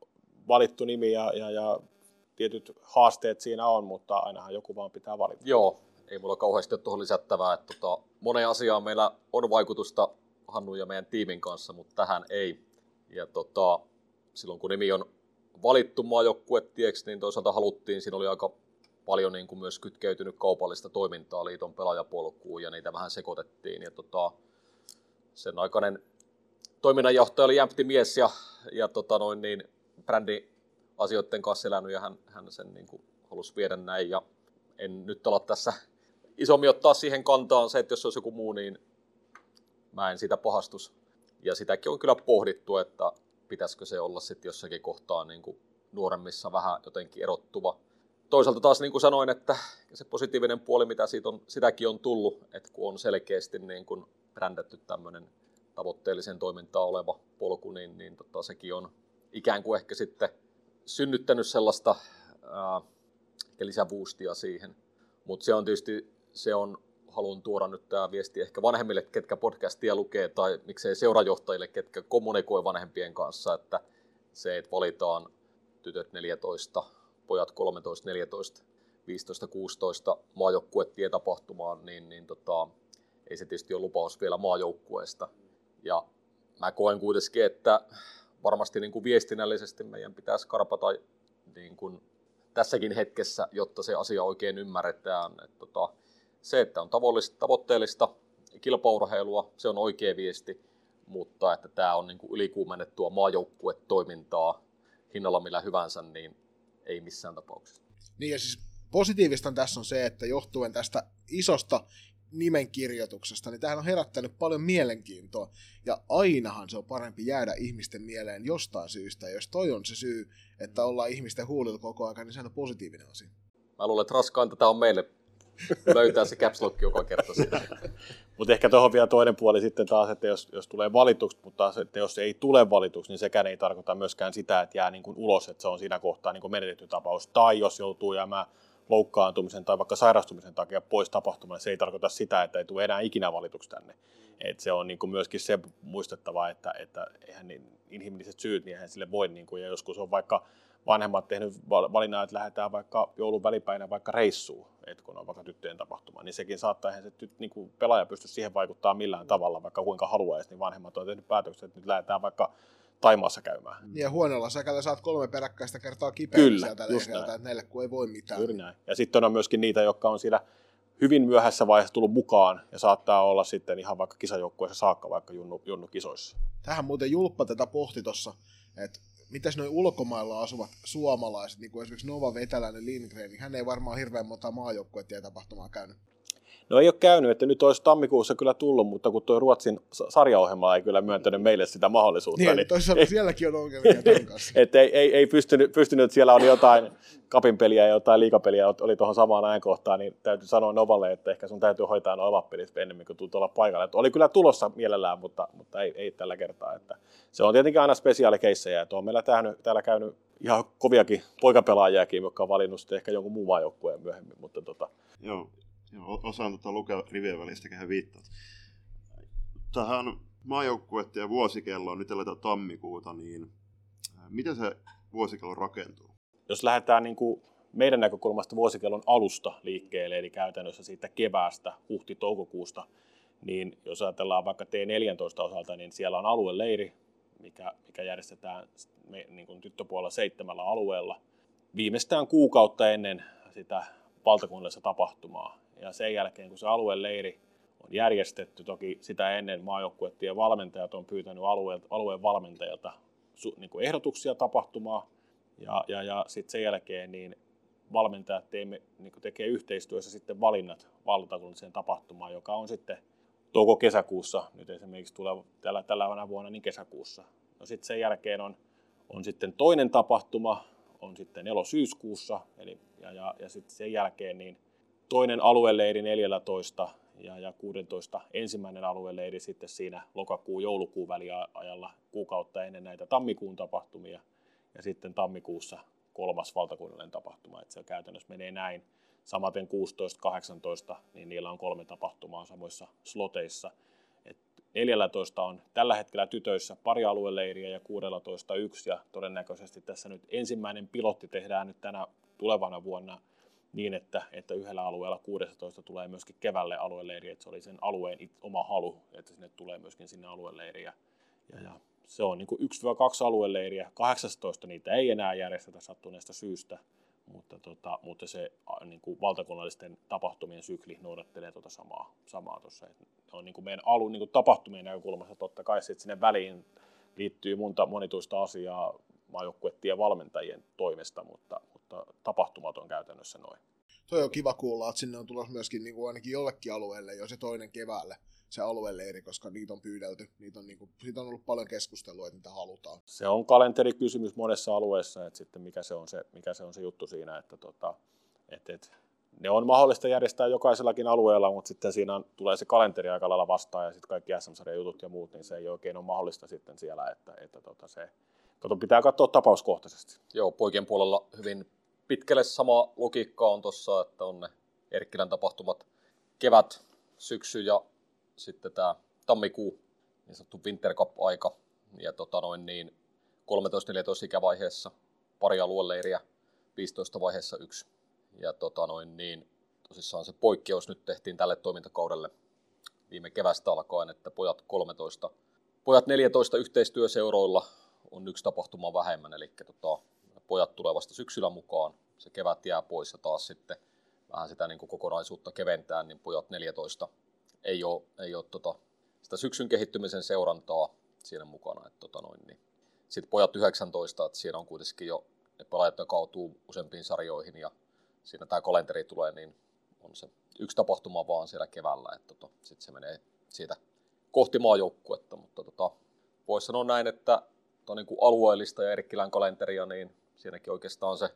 valittu nimi ja, ja, ja tietyt haasteet siinä on, mutta ainahan joku vaan pitää valita. Joo, ei mulla kauheasti ole tuohon lisättävää. Että tota, moneen asiaan meillä on vaikutusta Hannu ja meidän tiimin kanssa, mutta tähän ei. Ja tota, silloin kun nimi on valittu maajoukkuetieksi, niin toisaalta haluttiin, siinä oli aika paljon niin kuin myös kytkeytynyt kaupallista toimintaa liiton pelaajapolkuun ja niitä vähän sekoitettiin. Ja tota, sen aikainen toiminnanjohtaja oli jämpti mies ja, ja tota noin niin, brändi asioiden kanssa elänyt ja hän, hän sen niin kuin halusi viedä näin. Ja en nyt ala tässä isommin ottaa siihen kantaan se, että jos olisi joku muu, niin mä en sitä pahastus. Ja sitäkin on kyllä pohdittu, että pitäisikö se olla sitten jossakin kohtaa niin kuin nuoremmissa vähän jotenkin erottuva. Toisaalta taas niin kuin sanoin, että se positiivinen puoli, mitä siitä on, sitäkin on tullut, että kun on selkeästi niin kuin brändätty tämmöinen tavoitteellisen toimintaa oleva polku, niin, niin tota, sekin on ikään kuin ehkä sitten synnyttänyt sellaista ää, lisäboostia siihen. Mutta se on tietysti, se on, haluan tuoda nyt tämä viesti ehkä vanhemmille, ketkä podcastia lukee, tai miksei seurajohtajille, ketkä kommunikoi vanhempien kanssa, että se, että valitaan tytöt 14, pojat 13, 14, 15, 16 maajoukkuetietapahtumaan, niin, niin tota, ei se tietysti ole lupaus vielä maajoukkueesta. Ja mä koen kuitenkin, että varmasti niin kuin viestinnällisesti meidän pitäisi karpata niin kuin tässäkin hetkessä, jotta se asia oikein ymmärretään. Että tota, se, että on tavoitteellista kilpaurheilua, se on oikea viesti, mutta että tämä on niin kuin ylikuumennettua maajoukkuetoimintaa hinnalla millä hyvänsä, niin ei missään tapauksessa. Niin ja siis positiivista tässä on se, että johtuen tästä isosta nimenkirjoituksesta, niin tähän on herättänyt paljon mielenkiintoa. Ja ainahan se on parempi jäädä ihmisten mieleen jostain syystä. Ja jos toi on se syy, että ollaan ihmisten huulilla koko ajan, niin se on positiivinen asia. Mä luulen, että raskainta tämä on meille löytää se caps lock joka kerta Mutta ehkä tuohon vielä toinen puoli sitten taas, että jos, jos tulee valituksi, mutta taas, että jos ei tule valituksi, niin sekään ei tarkoita myöskään sitä, että jää niin kuin ulos, että se on siinä kohtaa niin kuin menetetty tapaus. Tai jos joutuu jäämään loukkaantumisen tai vaikka sairastumisen takia pois tapahtumalle, se ei tarkoita sitä, että ei tule enää ikinä valituksi tänne. Et se on niin kuin myöskin se muistettava, että, että eihän niin inhimilliset syyt, niin eihän sille voi, niin kuin, ja joskus on vaikka vanhemmat tehnyt valinnan, että lähdetään vaikka joulun välipäinä vaikka reissuun, että kun on vaikka tyttöjen tapahtuma, niin sekin saattaa, eihän se tyt, niin kuin pelaaja pysty siihen vaikuttaa millään tavalla, vaikka kuinka haluaisi, niin vanhemmat on tehnyt päätöksen, että nyt lähdetään vaikka Taimaassa käymään. Mm. Ja huonolla säkällä saat kolme peräkkäistä kertaa kipeä Kyllä, sieltä että näille kun ei voi mitään. Juuri näin. Ja sitten on myöskin niitä, jotka on siellä hyvin myöhässä vaiheessa tullut mukaan ja saattaa olla sitten ihan vaikka kisajoukkueessa saakka vaikka junnu, junnu kisoissa. Tähän muuten Julppa tätä pohti tuossa, että mitäs noin ulkomailla asuvat suomalaiset, niin kuin esimerkiksi Nova Vetäläinen Lindgren, niin hän ei varmaan hirveän monta maajoukkuetien-tapahtumaa käynyt. No ei ole käynyt, että nyt olisi tammikuussa kyllä tullut, mutta kun tuo Ruotsin sarjaohjelma ei kyllä myöntänyt meille sitä mahdollisuutta. Niin, niin toisaalta sielläkin on ongelmia tämän kanssa. että ei, ei, ei pystynyt, pystynyt, siellä oli jotain kapinpeliä ja jotain liikapeliä oli tuohon samaan ajankohtaan, niin täytyy sanoa Novalle, että ehkä sun täytyy hoitaa nuo omat pelit ennemmin kuin tulet olla paikalla. Että oli kyllä tulossa mielellään, mutta, mutta ei, ei tällä kertaa. Että se on tietenkin aina spesiaalikeissejä, että on meillä täällä, täällä käynyt ihan koviakin poikapelaajiakin, jotka on valinnut sitten ehkä jonkun muun maajoukkueen myöhemmin. Mutta tota... Joo, joo, osaan tota lukea rivien välistä, hän viittaa. Tähän maajoukkueiden ja vuosikelloon, nyt eletään tammikuuta, niin miten se vuosikello rakentuu? Jos lähdetään niin kuin meidän näkökulmasta vuosikellon alusta liikkeelle, eli käytännössä siitä keväästä, huhti-toukokuusta, niin jos ajatellaan vaikka T14 osalta, niin siellä on alueleiri, mikä, mikä järjestetään me, niin kuin tyttöpuolella seitsemällä alueella viimeistään kuukautta ennen sitä valtakunnallista tapahtumaa. Ja sen jälkeen, kun se alueleiri on järjestetty, toki sitä ennen maajoukkuettien valmentajat on pyytänyt alueen, alueen valmentajilta niin kuin ehdotuksia tapahtumaa, ja, ja, ja sitten sen jälkeen niin valmentajat teemme, niin tekee yhteistyössä sitten valinnat valtakunnalliseen tapahtumaan, joka on sitten touko-kesäkuussa, nyt esimerkiksi tulee tällä, tällä vuonna niin kesäkuussa. No sitten sen jälkeen on, on sitten toinen tapahtuma, on sitten elo-syyskuussa, eli, ja, ja, ja sitten sen jälkeen niin toinen alueleiri 14 ja, ja 16 ensimmäinen alueleiri sitten siinä lokakuun-joulukuun väliajalla kuukautta ennen näitä tammikuun tapahtumia ja sitten tammikuussa kolmas valtakunnallinen tapahtuma, että se käytännössä menee näin. Samaten 16-18, niin niillä on kolme tapahtumaa samoissa sloteissa. Et 14 on tällä hetkellä tytöissä pari alueleiriä ja 16 yksi, ja todennäköisesti tässä nyt ensimmäinen pilotti tehdään nyt tänä tulevana vuonna niin, että, että yhdellä alueella 16 tulee myöskin kevälle alueleiri, että se oli sen alueen oma halu, että sinne tulee myöskin sinne alueleiriä. Ja, ja se on niin 1-2 alueleiriä, 18 niitä ei enää järjestetä sattuneesta syystä, mutta, tota, mutta se niin kuin valtakunnallisten tapahtumien sykli noudattelee tuota samaa, samaa tuossa. On niin kuin meidän alun niin kuin tapahtumien näkökulmasta totta kai sitten sinne väliin liittyy monta monituista asiaa maajoukkuettien valmentajien toimesta, mutta, mutta tapahtumat on käytännössä noin. Toi on kiva kuulla, että sinne on tulossa myöskin niin kuin ainakin jollekin alueelle jo se toinen keväälle se alueleiri, koska niitä on pyydelty. Niitä on, niin kuin, siitä on ollut paljon keskustelua, että mitä halutaan. Se on kalenterikysymys monessa alueessa, että sitten mikä se on se, mikä se, on se juttu siinä, että tota, et, et, ne on mahdollista järjestää jokaisellakin alueella, mutta sitten siinä on, tulee se kalenteri aika lailla vastaan ja sitten kaikki sm jutut ja muut, niin se ei oikein ole mahdollista sitten siellä, että, että tota se, kato, pitää katsoa tapauskohtaisesti. Joo, poikien puolella hyvin pitkälle sama logiikka on tuossa, että on ne Erkkilän tapahtumat kevät, syksy ja sitten tämä tammikuu, niin sanottu Winter Cup-aika, ja tota noin niin 13-14 ikävaiheessa pari alueleiriä, 15 vaiheessa yksi. Ja tota noin niin, tosissaan se poikkeus nyt tehtiin tälle toimintakaudelle viime kevästä alkaen, että pojat 13, pojat 14 yhteistyöseuroilla on yksi tapahtuma vähemmän, eli tota, pojat tulee vasta syksyllä mukaan, se kevät jää pois ja taas sitten vähän sitä niin kuin kokonaisuutta keventää, niin pojat 14 ei ole, ei ole tota, sitä syksyn kehittymisen seurantaa siinä mukana. Että, tota noin, niin. Sitten pojat 19, että siinä on kuitenkin jo ne pelaajat jakautuu useampiin sarjoihin ja siinä tämä kalenteri tulee, niin on se yksi tapahtuma vaan siellä keväällä, että tota, sitten se menee siitä kohti maajoukkuetta, mutta tota, voisi sanoa näin, että on niin kuin alueellista ja Erkkilän kalenteria, niin siinäkin oikeastaan se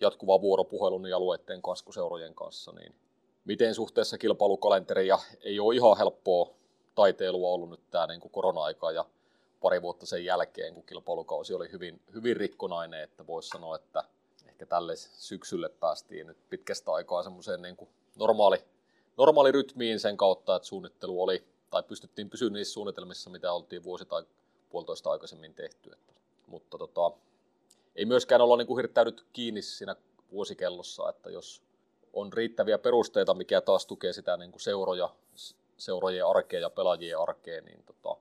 jatkuva vuoropuhelu niin alueiden kaskuseurojen kanssa, niin miten suhteessa kilpailukalenteria ei ole ihan helppoa taiteilua ollut nyt tämä niin kuin korona-aika ja pari vuotta sen jälkeen, kun kilpailukausi oli hyvin, hyvin rikkonainen, että voisi sanoa, että ehkä tälle syksylle päästiin nyt pitkästä aikaa semmoiseen niin kuin normaali, normaali rytmiin sen kautta, että suunnittelu oli, tai pystyttiin pysymään niissä suunnitelmissa, mitä oltiin vuosi tai puolitoista aikaisemmin tehty. Että, mutta tota, ei myöskään olla niin kuin kiinni siinä vuosikellossa, että jos on riittäviä perusteita, mikä taas tukee sitä niin kuin seuroja, seurojen arkea ja pelaajien arkea, niin tota,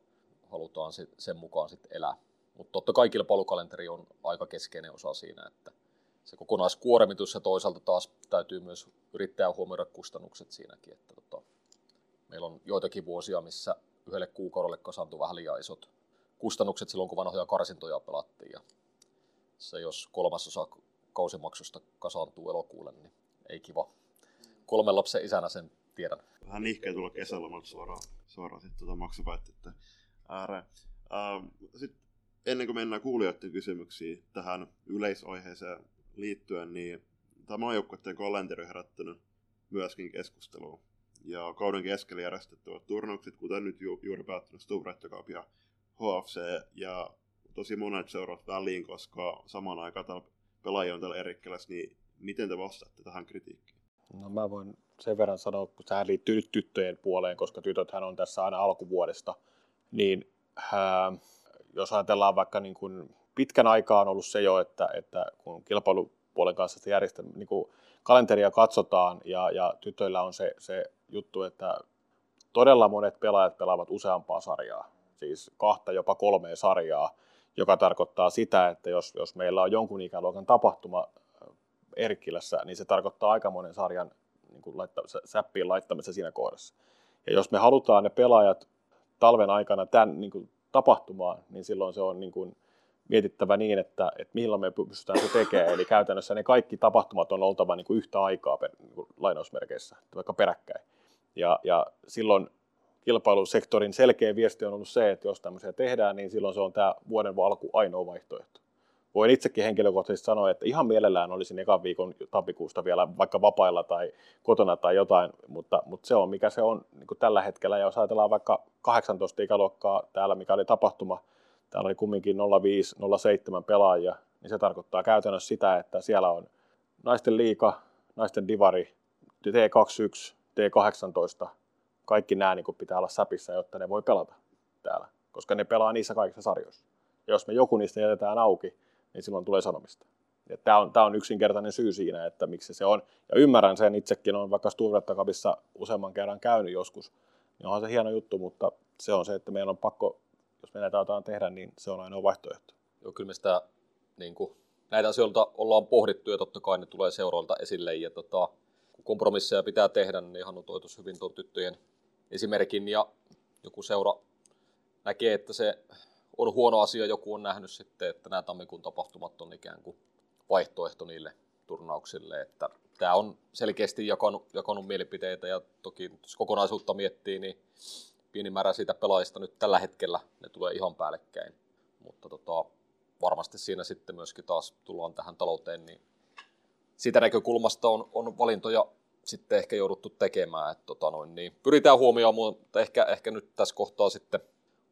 halutaan sit, sen mukaan sitten elää. Mutta totta kai kilpailukalenteri on aika keskeinen osa siinä, että se kokonaiskuormitus ja toisaalta taas täytyy myös yrittää huomioida kustannukset siinäkin. Että tota, meillä on joitakin vuosia, missä yhdelle kuukaudelle kasaantui vähän liian isot kustannukset silloin, kun vanhoja karsintoja pelattiin. Ja se, jos kolmasosa kausimaksusta kasaantuu elokuulle, niin ei kiva. Kolmen lapsen isänä sen tiedän. Vähän nihkeä tulla kesälomalta suoraan, suoraan sitten tuota maksupäihteiden ääreen. Ähm, sitten ennen kuin mennään kuulijoiden kysymyksiin tähän yleisaiheeseen liittyen, niin tämä maajoukkueiden kalenteri on herättänyt myöskin keskustelua. Ja kauden keskellä järjestettävät turnaukset, kuten nyt ju- juuri päättynyt Stubrettokaap ja HFC ja tosi monet seurat väliin, koska samaan aikaan täällä pelaajia on täällä Erikkelässä, niin miten te vastaatte tähän kritiikkiin? No mä voin sen verran sanoa, kun tähän liittyy nyt tyttöjen puoleen, koska tytöthän on tässä aina alkuvuodesta, niin ää, jos ajatellaan vaikka niin kuin pitkän aikaa on ollut se jo, että, että kun kilpailupuolen kanssa sitä järjestelmä, niin kuin kalenteria katsotaan ja, ja tytöillä on se, se juttu, että todella monet pelaajat pelaavat useampaa sarjaa, siis kahta jopa kolmea sarjaa, joka tarkoittaa sitä, että jos, jos meillä on jonkun ikäluokan tapahtuma Erkkilässä, niin se tarkoittaa aika monen sarjan niin kuin laittaa, säppiin laittamista siinä kohdassa. Ja jos me halutaan ne pelaajat talven aikana tämän niin kuin, tapahtumaan, niin silloin se on niin kuin, mietittävä niin, että, että milloin me pystytään se tekemään. Eli käytännössä ne kaikki tapahtumat on oltava niin kuin yhtä aikaa per, niin kuin lainausmerkeissä, vaikka peräkkäin. Ja, ja silloin kilpailusektorin selkeä viesti on ollut se, että jos tämmöisiä tehdään, niin silloin se on tämä vuoden alku ainoa vaihtoehto. Voin itsekin henkilökohtaisesti sanoa, että ihan mielellään olisin ekan viikon tammikuusta vielä vaikka vapailla tai kotona tai jotain, mutta, mutta se on mikä se on niin tällä hetkellä. Ja jos ajatellaan vaikka 18 ikäluokkaa täällä, mikä oli tapahtuma, täällä oli kumminkin 05-07 pelaajia, niin se tarkoittaa käytännössä sitä, että siellä on naisten liika, naisten divari, T21, T18, kaikki nämä niin pitää olla säpissä, jotta ne voi pelata täällä, koska ne pelaa niissä kaikissa sarjoissa. Ja jos me joku niistä jätetään auki, niin silloin tulee sanomista. Tämä on, tämä on yksinkertainen syy siinä, että miksi se on. Ja ymmärrän sen, itsekin on vaikka Sturvettakapissa useamman kerran käynyt joskus, niin onhan se hieno juttu, mutta se on se, että meidän on pakko, jos me näitä jotain tehdä, niin se on ainoa vaihtoehto. Joo, kyllä me sitä, niin kuin, näitä asioita ollaan pohdittu ja totta kai ne tulee seuroilta esille. Ja tota, kun kompromisseja pitää tehdä, niin ihan on hyvin tuon tyttöjen esimerkin ja joku seura näkee, että se on huono asia, joku on nähnyt sitten, että nämä tammikuun tapahtumat on ikään kuin vaihtoehto niille turnauksille, että tämä on selkeästi jakanut, jakanut mielipiteitä ja toki jos kokonaisuutta miettii, niin pieni määrä siitä pelaajista nyt tällä hetkellä ne tulee ihan päällekkäin, mutta tota, varmasti siinä sitten myöskin taas tullaan tähän talouteen, niin siitä näkökulmasta on, on valintoja sitten ehkä jouduttu tekemään, että tota noin, niin pyritään huomioimaan, mutta ehkä, ehkä nyt tässä kohtaa sitten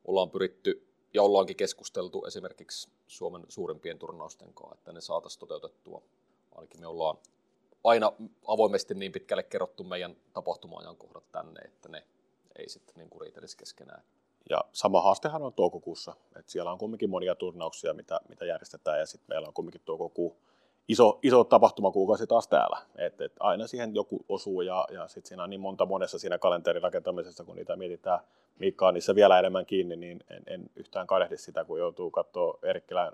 ollaan pyritty ja ollaankin keskusteltu esimerkiksi Suomen suurimpien turnausten kanssa, että ne saataisiin toteutettua. Ainakin me ollaan aina avoimesti niin pitkälle kerrottu meidän tapahtuma kohdat tänne, että ne ei sitten niin kuin riitelisi keskenään. Ja sama haastehan on toukokuussa, että siellä on kumminkin monia turnauksia, mitä, mitä järjestetään, ja sitten meillä on kumminkin toukokuun iso, iso tapahtumakuukausi taas täällä. Et, et aina siihen joku osuu ja, ja sitten siinä on niin monta monessa siinä kalenterin rakentamisessa, kun niitä mietitään. Miikka on niissä vielä enemmän kiinni, niin en, en yhtään kadehdi sitä, kun joutuu katsoa Erkkilän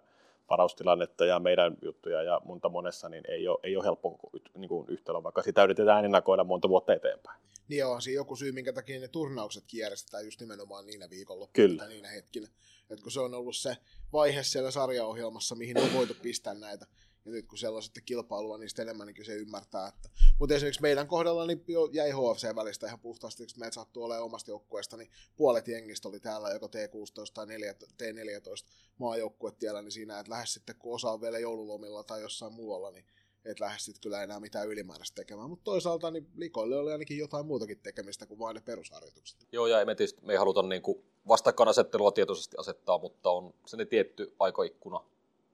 varaustilannetta ja meidän juttuja ja monta monessa, niin ei ole, ei ole helppo niin kuin yhtälö, vaikka sitä yritetään ennakoida monta vuotta eteenpäin. Niin on siinä joku syy, minkä takia ne turnauksetkin järjestetään just nimenomaan niinä viikonloppuina tai niinä hetkinä. Et kun se on ollut se vaihe siellä sarjaohjelmassa, mihin on voitu pistää näitä ja nyt kun siellä on sitten kilpailua, niin sitten enemmän niin se ymmärtää. Että... Mutta esimerkiksi meidän kohdalla niin jäi HFC välistä ihan puhtaasti, että meitä sattuu olemaan omasta joukkueesta, niin puolet jengistä oli täällä joko T16 tai T14 maajoukkuet tiellä, niin siinä, että lähes sitten kun osa on vielä joululomilla tai jossain muualla, niin et lähde sitten kyllä enää mitään ylimääräistä tekemään. Mutta toisaalta niin likoille oli ainakin jotain muutakin tekemistä kuin vain ne perusharjoitukset. Joo, ja me, tietysti, me ei haluta niin vastakkainasettelua tietoisesti asettaa, mutta on se tietty aikaikkuna,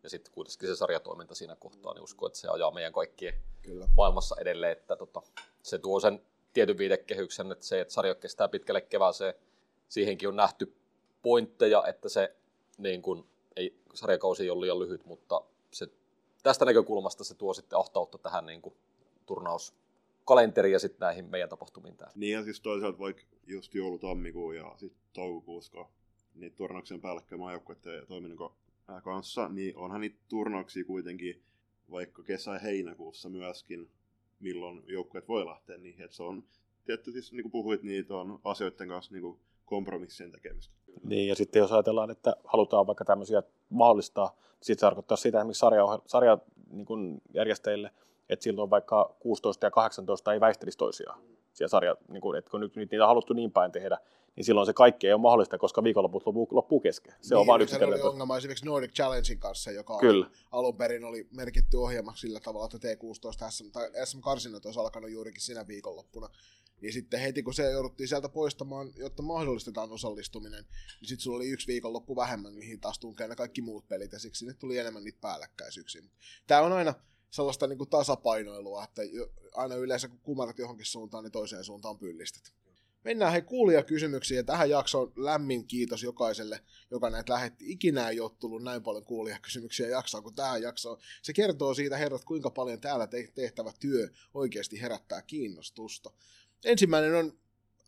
ja sitten kuitenkin se sarjatoiminta siinä kohtaa, niin uskon, että se ajaa meidän kaikkien Kyllä. maailmassa edelleen, että tota, se tuo sen tietyn viitekehyksen, että se, että sarja kestää pitkälle kevääseen, siihenkin on nähty pointteja, että se niin kun, ei, sarjakausi ei ole liian lyhyt, mutta se, tästä näkökulmasta se tuo sitten ahtautta tähän niin kuin, turnauskalenteri ja sitten näihin meidän tapahtumiin täällä. Niin ja siis toisaalta vaikka just joulu, tammikuu ja sitten toukokuussa, niin turnauksen päällekkäin maajoukkuiden toiminnan kanssa, niin onhan niitä turnauksia kuitenkin vaikka kesä- ja heinäkuussa myöskin, milloin joukkueet voi lähteä niihin. Että se on, tietty siis niin kuin puhuit, niitä on asioiden kanssa niin kuin kompromissien tekemistä. Niin, ja sitten jos ajatellaan, että halutaan vaikka tämmöisiä mahdollistaa, niin sitten se tarkoittaa sitä esimerkiksi sarja, sarja niin kuin järjestäjille, että silloin vaikka 16 ja 18 ei väistelisi toisiaan. siellä sarja, niin kuin, että kun nyt, niitä on haluttu niin päin tehdä, niin silloin se kaikki ei ole mahdollista, koska viikonloput loppuu, loppuu kesken. Se niin, on vaan nythän oli ongelma esimerkiksi Nordic Challengein kanssa, joka Kyllä. alun perin oli merkitty ohjelmaksi sillä tavalla, että T16 SM, tai SM-karsinat olisi alkanut juurikin sinä viikonloppuna. Niin sitten heti kun se jouduttiin sieltä poistamaan, jotta mahdollistetaan osallistuminen, niin sitten sulla oli yksi viikonloppu vähemmän, mihin taas tunkee ne kaikki muut pelit, ja siksi sinne tuli enemmän niitä päällekkäisyyksiä. Tämä on aina sellaista niin kuin tasapainoilua, että aina yleensä kun kumarat johonkin suuntaan, niin toiseen suuntaan pyllistät. Mennään he kuulijakysymyksiin ja tähän jaksoon lämmin kiitos jokaiselle, joka näitä lähetti. Ikinä ei ole tullut näin paljon kuulijakysymyksiä jaksoa kuin tähän jaksoon. Se kertoo siitä, herrat, kuinka paljon täällä tehtävä työ oikeasti herättää kiinnostusta. Ensimmäinen on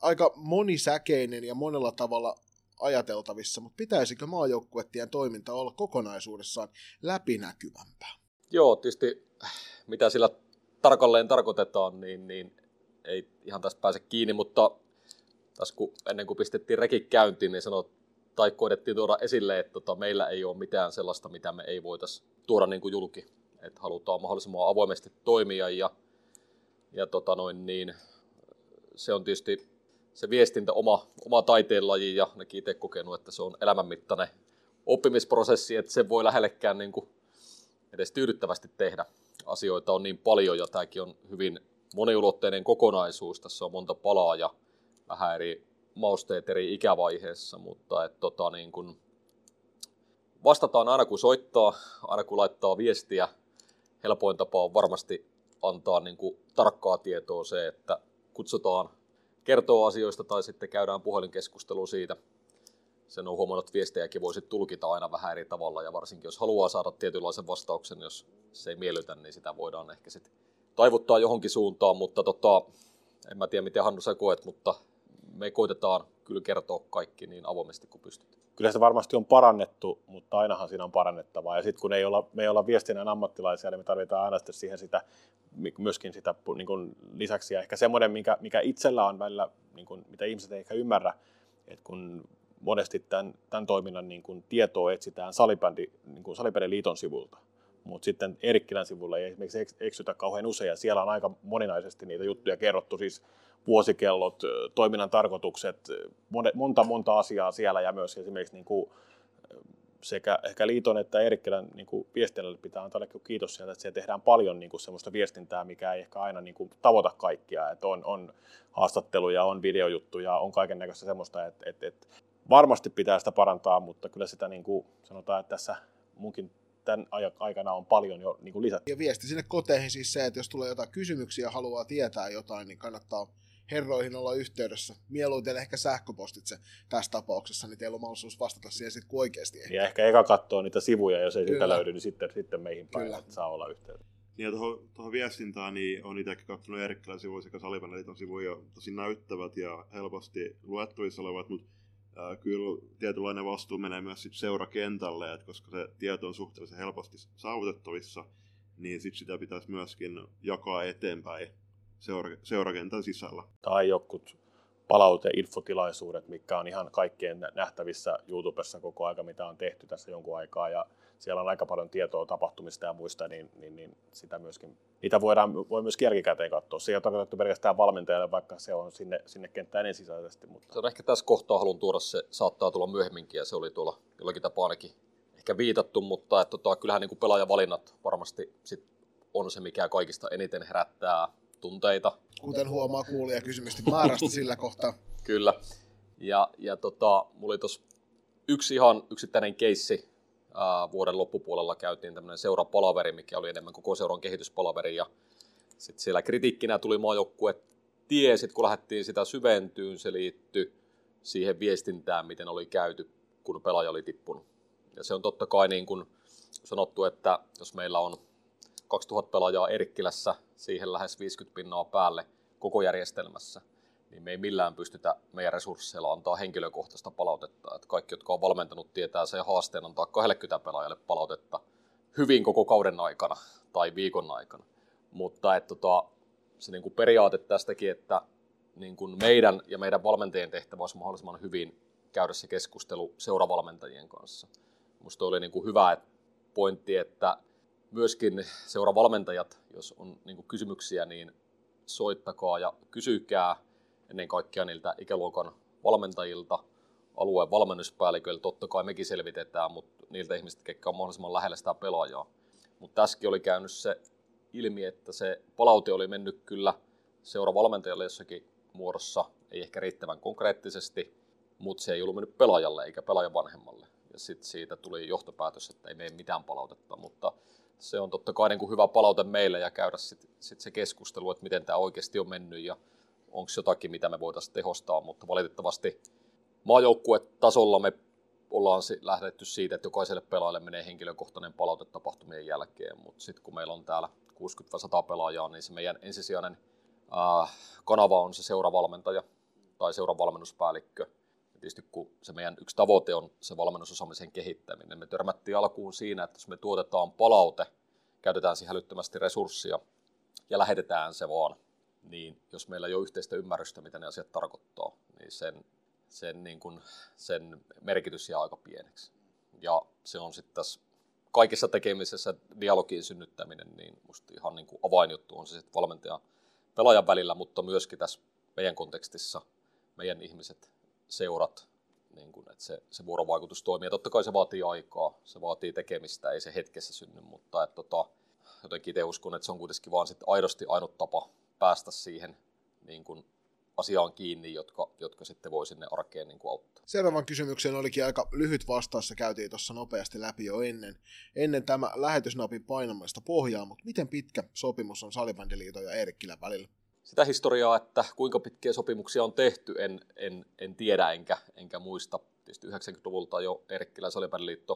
aika monisäkeinen ja monella tavalla ajateltavissa, mutta pitäisikö maajoukkuettien toiminta olla kokonaisuudessaan läpinäkyvämpää? Joo, tietysti mitä sillä tarkalleen tarkoitetaan, niin, niin ei ihan tästä pääse kiinni, mutta tässä kun, ennen kuin pistettiin rekik käyntiin, niin sanot, tai koidettiin tuoda esille, että tota, meillä ei ole mitään sellaista, mitä me ei voitaisiin tuoda niin kuin julki. Että halutaan mahdollisimman avoimesti toimia ja, ja tota noin, niin, se on tietysti se viestintä oma, oma taiteenlaji ja nekin itse kokenut, että se on elämänmittainen oppimisprosessi, että se voi lähellekään niin kuin edes tyydyttävästi tehdä. Asioita on niin paljon ja tämäkin on hyvin moniulotteinen kokonaisuus. Tässä on monta palaa ja vähän eri mausteet eri ikävaiheessa, mutta et, tota, niin kun vastataan aina kun soittaa, aina kun laittaa viestiä. Helpoin tapa on varmasti antaa niin kuin, tarkkaa tietoa se, että kutsutaan kertoo asioista tai sitten käydään puhelinkeskustelu siitä. Sen on huomannut, että viestejäkin voisi tulkita aina vähän eri tavalla ja varsinkin jos haluaa saada tietynlaisen vastauksen, jos se ei miellytä, niin sitä voidaan ehkä sitten taivuttaa johonkin suuntaan, mutta tota, en mä tiedä miten Hannu sä koet, mutta me koitetaan kyllä kertoa kaikki niin avoimesti kuin pystytään. Kyllä se varmasti on parannettu, mutta ainahan siinä on parannettavaa. Ja sitten kun ei olla, me ei olla viestinnän ammattilaisia, niin me tarvitaan aina sitten siihen sitä, myöskin sitä niin kuin lisäksi. Ja ehkä semmoinen, mikä, mikä itsellä on välillä, niin kuin, mitä ihmiset ei ehkä ymmärrä, että kun monesti tämän, tämän toiminnan niin kuin tietoa etsitään salibändi, niin kuin salibändin liiton sivulta, mutta sitten Erikkilän sivulla ei esimerkiksi eksytä kauhean usein, ja siellä on aika moninaisesti niitä juttuja kerrottu, siis vuosikellot, toiminnan tarkoitukset, monta monta asiaa siellä, ja myös esimerkiksi niin kuin sekä ehkä liiton että Erikkilän niin viestinnälle pitää antaa kiitos sieltä, että siellä tehdään paljon niin kuin semmoista viestintää, mikä ei ehkä aina niin kuin tavoita kaikkia, että on, on haastatteluja, on videojuttuja, on kaiken näköistä semmoista, että, että, että varmasti pitää sitä parantaa, mutta kyllä sitä niin kuin sanotaan, että tässä munkin tämän aikana on paljon jo niin kuin lisätty. Ja viesti sinne koteihin siis se, että jos tulee jotain kysymyksiä ja haluaa tietää jotain, niin kannattaa herroihin olla yhteydessä. Mieluiten ehkä sähköpostitse tässä tapauksessa, niin teillä on mahdollisuus vastata siihen sitten, kun oikeasti ei. Ja ehkä eka katsoa niitä sivuja, jos ei Kyllä. sitä löydy, niin sitten, sitten meihin päin, Kyllä. että saa olla yhteydessä. Niin ja tuohon, tuohon viestintään, niin on itsekin katsonut Erikkilän sivuja sekä Salibandiliiton sivuja, tosi näyttävät ja helposti luettavissa olevat, mutta äh, kyllä tietynlainen vastuu menee myös sit seurakentälle, että koska se tieto on suhteellisen helposti saavutettavissa, niin sit sitä pitäisi myöskin jakaa eteenpäin seura- seurakentän sisällä. Tai jokut palauteinfotilaisuudet, mikä on ihan kaikkien nähtävissä YouTubessa koko aika, mitä on tehty tässä jonkun aikaa. Ja siellä on aika paljon tietoa tapahtumista ja muista, niin, niin, niin sitä myöskin, niitä voidaan, voi myös jälkikäteen katsoa. Se ei ole tarkoitettu pelkästään valmentajalle, vaikka se on sinne, sinne kenttään ensisijaisesti. Mutta... Se on ehkä tässä kohtaa haluan tuoda, se saattaa tulla myöhemminkin ja se oli tuolla jollakin tapaa ainakin ehkä viitattu, mutta että, tota, kyllähän niin kuin pelaajavalinnat varmasti sit on se, mikä kaikista eniten herättää tunteita. Kuten huomaa kuulija kysymystä määrästä sillä kohtaa. Kyllä. Ja, ja tota, mulla oli tuossa yksi ihan yksittäinen keissi. Ää, vuoden loppupuolella käytiin tämmöinen seurapalaveri, mikä oli enemmän koko seuran kehityspalaveri. Ja sitten siellä kritiikkinä tuli maajoukkue tie, sit kun lähdettiin sitä syventyyn, se liittyi siihen viestintään, miten oli käyty, kun pelaaja oli tippunut. Ja se on totta kai niin kuin sanottu, että jos meillä on 2000 pelaajaa Erkkilässä, siihen lähes 50 pinnaa päälle koko järjestelmässä, niin me ei millään pystytä meidän resursseilla antaa henkilökohtaista palautetta. Että kaikki, jotka on valmentanut, tietää se haasteen antaa 20 pelaajalle palautetta hyvin koko kauden aikana tai viikon aikana. Mutta että tota, se niin kuin periaate tästäkin, että niin kuin meidän ja meidän valmentajien tehtävä olisi mahdollisimman hyvin käydä se keskustelu seuravalmentajien kanssa. Minusta oli niin kuin hyvä pointti, että myöskin seuravalmentajat, jos on niin kysymyksiä, niin soittakaa ja kysykää ennen kaikkea niiltä ikäluokan valmentajilta, alueen valmennuspäälliköiltä, totta kai mekin selvitetään, mutta niiltä ihmisiltä, ketkä on mahdollisimman lähellä sitä pelaajaa. Mutta tässäkin oli käynyt se ilmi, että se palaute oli mennyt kyllä seuravalmentajalle jossakin muodossa, ei ehkä riittävän konkreettisesti, mutta se ei ollut mennyt pelaajalle eikä pelaajan vanhemmalle. Ja sitten siitä tuli johtopäätös, että ei mene mitään palautetta, mutta se on totta kai niin kuin hyvä palaute meille ja käydä sitten sit se keskustelu, että miten tämä oikeasti on mennyt ja onko jotakin, mitä me voitaisiin tehostaa, mutta valitettavasti maajoukkuetasolla me ollaan lähdetty siitä, että jokaiselle pelaajalle menee henkilökohtainen palaute tapahtumien jälkeen, mutta sitten kun meillä on täällä 60-100 pelaajaa, niin se meidän ensisijainen äh, kanava on se seuravalmentaja tai seuravalmennuspäällikkö. Tietysti kun se meidän yksi tavoite on se valmennusosaamisen kehittäminen, me törmättiin alkuun siinä, että jos me tuotetaan palaute, käytetään siihen älyttömästi resurssia ja lähetetään se vaan, niin jos meillä ei ole yhteistä ymmärrystä, mitä ne asiat tarkoittaa, niin sen, sen, niin kuin, sen merkitys jää aika pieneksi. Ja se on sitten tässä kaikessa tekemisessä dialogin synnyttäminen, niin musta ihan niin kuin avainjuttu on se sitten valmentaja pelaajan välillä, mutta myöskin tässä meidän kontekstissa meidän ihmiset, seurat, niin kuin, että se, se vuorovaikutus toimii. Ja totta kai se vaatii aikaa, se vaatii tekemistä, ei se hetkessä synny, mutta että, tota, jotenkin itse uskon, että se on kuitenkin vaan sit aidosti ainut tapa päästä siihen niin kuin asiaan kiinni, jotka, jotka sitten voi sinne arkeen niin kuin auttaa. Seuraavan kysymyksen olikin aika lyhyt vastaus, se käytiin tuossa nopeasti läpi jo ennen, ennen tämä lähetysnapin painamista pohjaa, mutta miten pitkä sopimus on Salibändiliiton ja Eerikkilän välillä? Sitä historiaa, että kuinka pitkiä sopimuksia on tehty, en, en, en tiedä enkä, enkä muista. Tietysti 90-luvulta jo Eerikkilä ja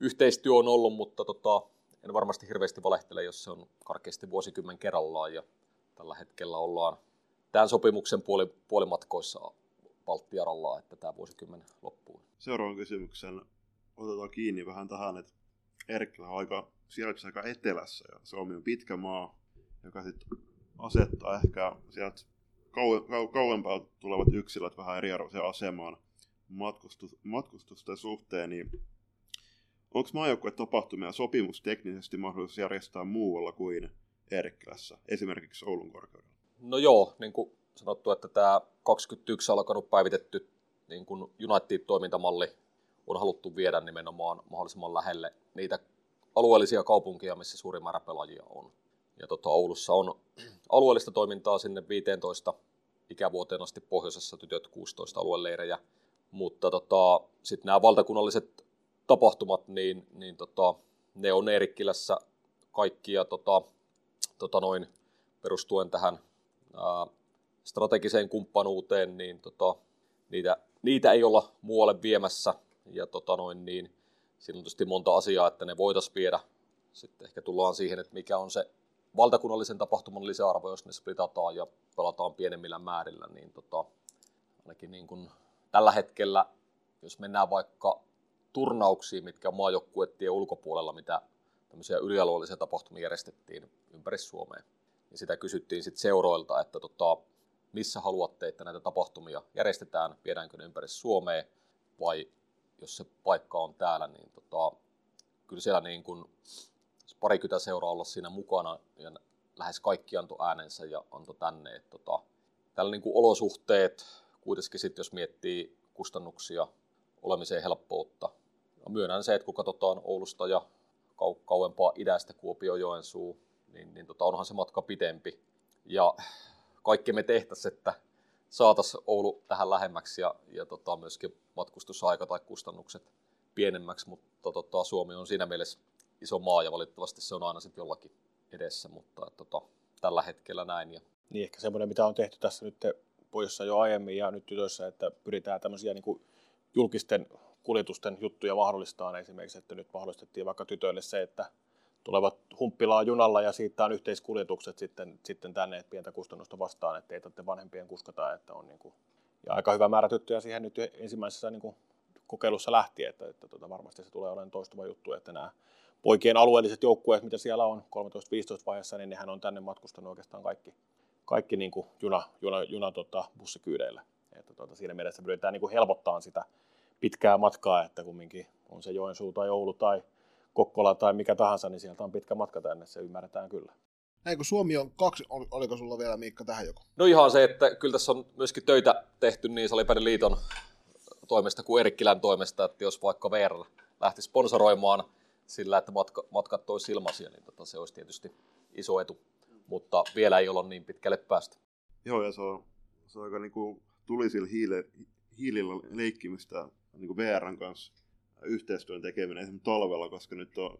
yhteistyö on ollut, mutta tota, en varmasti hirveästi valehtele, jos se on karkeasti vuosikymmen kerrallaan ja tällä hetkellä ollaan tämän sopimuksen puoli, puolimatkoissa Baltiaralla, että tämä vuosikymmen loppuu. Seuraavan kysymyksen otetaan kiinni vähän tähän, että Erkkilä on aika, sijaitsee aika etelässä ja Suomi on pitkä maa, joka sitten asettaa ehkä sieltä kau- kau- kauempaa tulevat yksilöt vähän eriarvoiseen asemaan matkustus, matkustusten suhteen, niin onko maajoukkueen tapahtumia sopimusteknisesti mahdollisuus järjestää muualla kuin Erkkilässä, esimerkiksi Oulun korkeudella? No joo, niin kuin sanottu, että tämä 21 alkanut päivitetty niin kuin United-toimintamalli on haluttu viedä nimenomaan mahdollisimman lähelle niitä alueellisia kaupunkia, missä suurin määrä pelaajia on. Ja tota, Oulussa on alueellista toimintaa sinne 15 ikävuoteen asti pohjoisessa, tytöt 16 alueleirejä. Mutta tota, sitten nämä valtakunnalliset tapahtumat, niin, niin tota, ne on Eerikkilässä ja tota, tota noin, perustuen tähän ää, strategiseen kumppanuuteen, niin tota, niitä, niitä ei olla muualle viemässä. Ja tota noin, niin, siinä on tietysti monta asiaa, että ne voitaisiin viedä. Sitten ehkä tullaan siihen, että mikä on se valtakunnallisen tapahtuman lisäarvo, jos ne splitataan ja pelataan pienemmillä määrillä, niin tota, ainakin niin kuin tällä hetkellä, jos mennään vaikka turnauksiin, mitkä on maajoukkuettien ulkopuolella, mitä tämmöisiä ylialueellisia tapahtumia järjestettiin ympäri Suomea. Ja sitä kysyttiin sitten seuroilta, että tota, missä haluatte, että näitä tapahtumia järjestetään, viedäänkö ne ympäri Suomea vai jos se paikka on täällä, niin tota, kyllä siellä niin kuin parikymmentä seuraa olla siinä mukana ja lähes kaikki antoi äänensä ja antoi tänne. Että tota, tällä niin kuin olosuhteet, kuitenkin sitten jos miettii kustannuksia, olemiseen helppoutta. Ja myönnän se, että kun katsotaan Oulusta ja kau- kauempaa idästä Kuopio Joensuu, niin, niin tota, onhan se matka pitempi. Ja kaikki me tehtäisiin, että saataisiin Oulu tähän lähemmäksi ja, ja tota, myöskin matkustusaika tai kustannukset pienemmäksi, mutta tota, Suomi on siinä mielessä iso maa ja valitettavasti se on aina sitten jollakin edessä, mutta et, tota, tällä hetkellä näin. Ja... Niin ehkä semmoinen, mitä on tehty tässä nyt pojissa jo aiemmin ja nyt tytöissä, että pyritään tämmöisiä niin kuin julkisten kuljetusten juttuja mahdollistaa esimerkiksi, että nyt mahdollistettiin vaikka tytöille se, että tulevat humppilaan junalla ja siitä on yhteiskuljetukset sitten, sitten tänne, että pientä kustannusta vastaan, että ei tarvitse vanhempien kuskata, että on niin kuin, ja aika hyvä määrä tyttöjä siihen nyt ensimmäisessä niin kuin kokeilussa lähti, että, että tota, varmasti se tulee olemaan toistuva juttu, että nämä poikien alueelliset joukkueet, mitä siellä on 13-15 vaiheessa, niin nehän on tänne matkustanut oikeastaan kaikki, kaikki niin kuin juna, juna, juna tota, bussikyydeillä. Että tota, siinä mielessä pyritään niin kuin helpottaa sitä pitkää matkaa, että kumminkin on se Joensuu tai Oulu tai Kokkola tai mikä tahansa, niin sieltä on pitkä matka tänne, se ymmärretään kyllä. Näin kun Suomi on kaksi, oliko sulla vielä Miikka tähän joku? No ihan se, että kyllä tässä on myöskin töitä tehty niin Salipäiden liiton toimesta kuin Erikkilän toimesta, että jos vaikka VR lähti sponsoroimaan sillä, että matka, matkat toisi ilmaisia, niin tota, se olisi tietysti iso etu. Mutta vielä ei olla niin pitkälle päästä. Joo, ja se on, se on aika niin kuin tulisilla hiile, hiilillä leikkimistä niin kuin VRn kanssa yhteistyön tekeminen esimerkiksi talvella, koska nyt on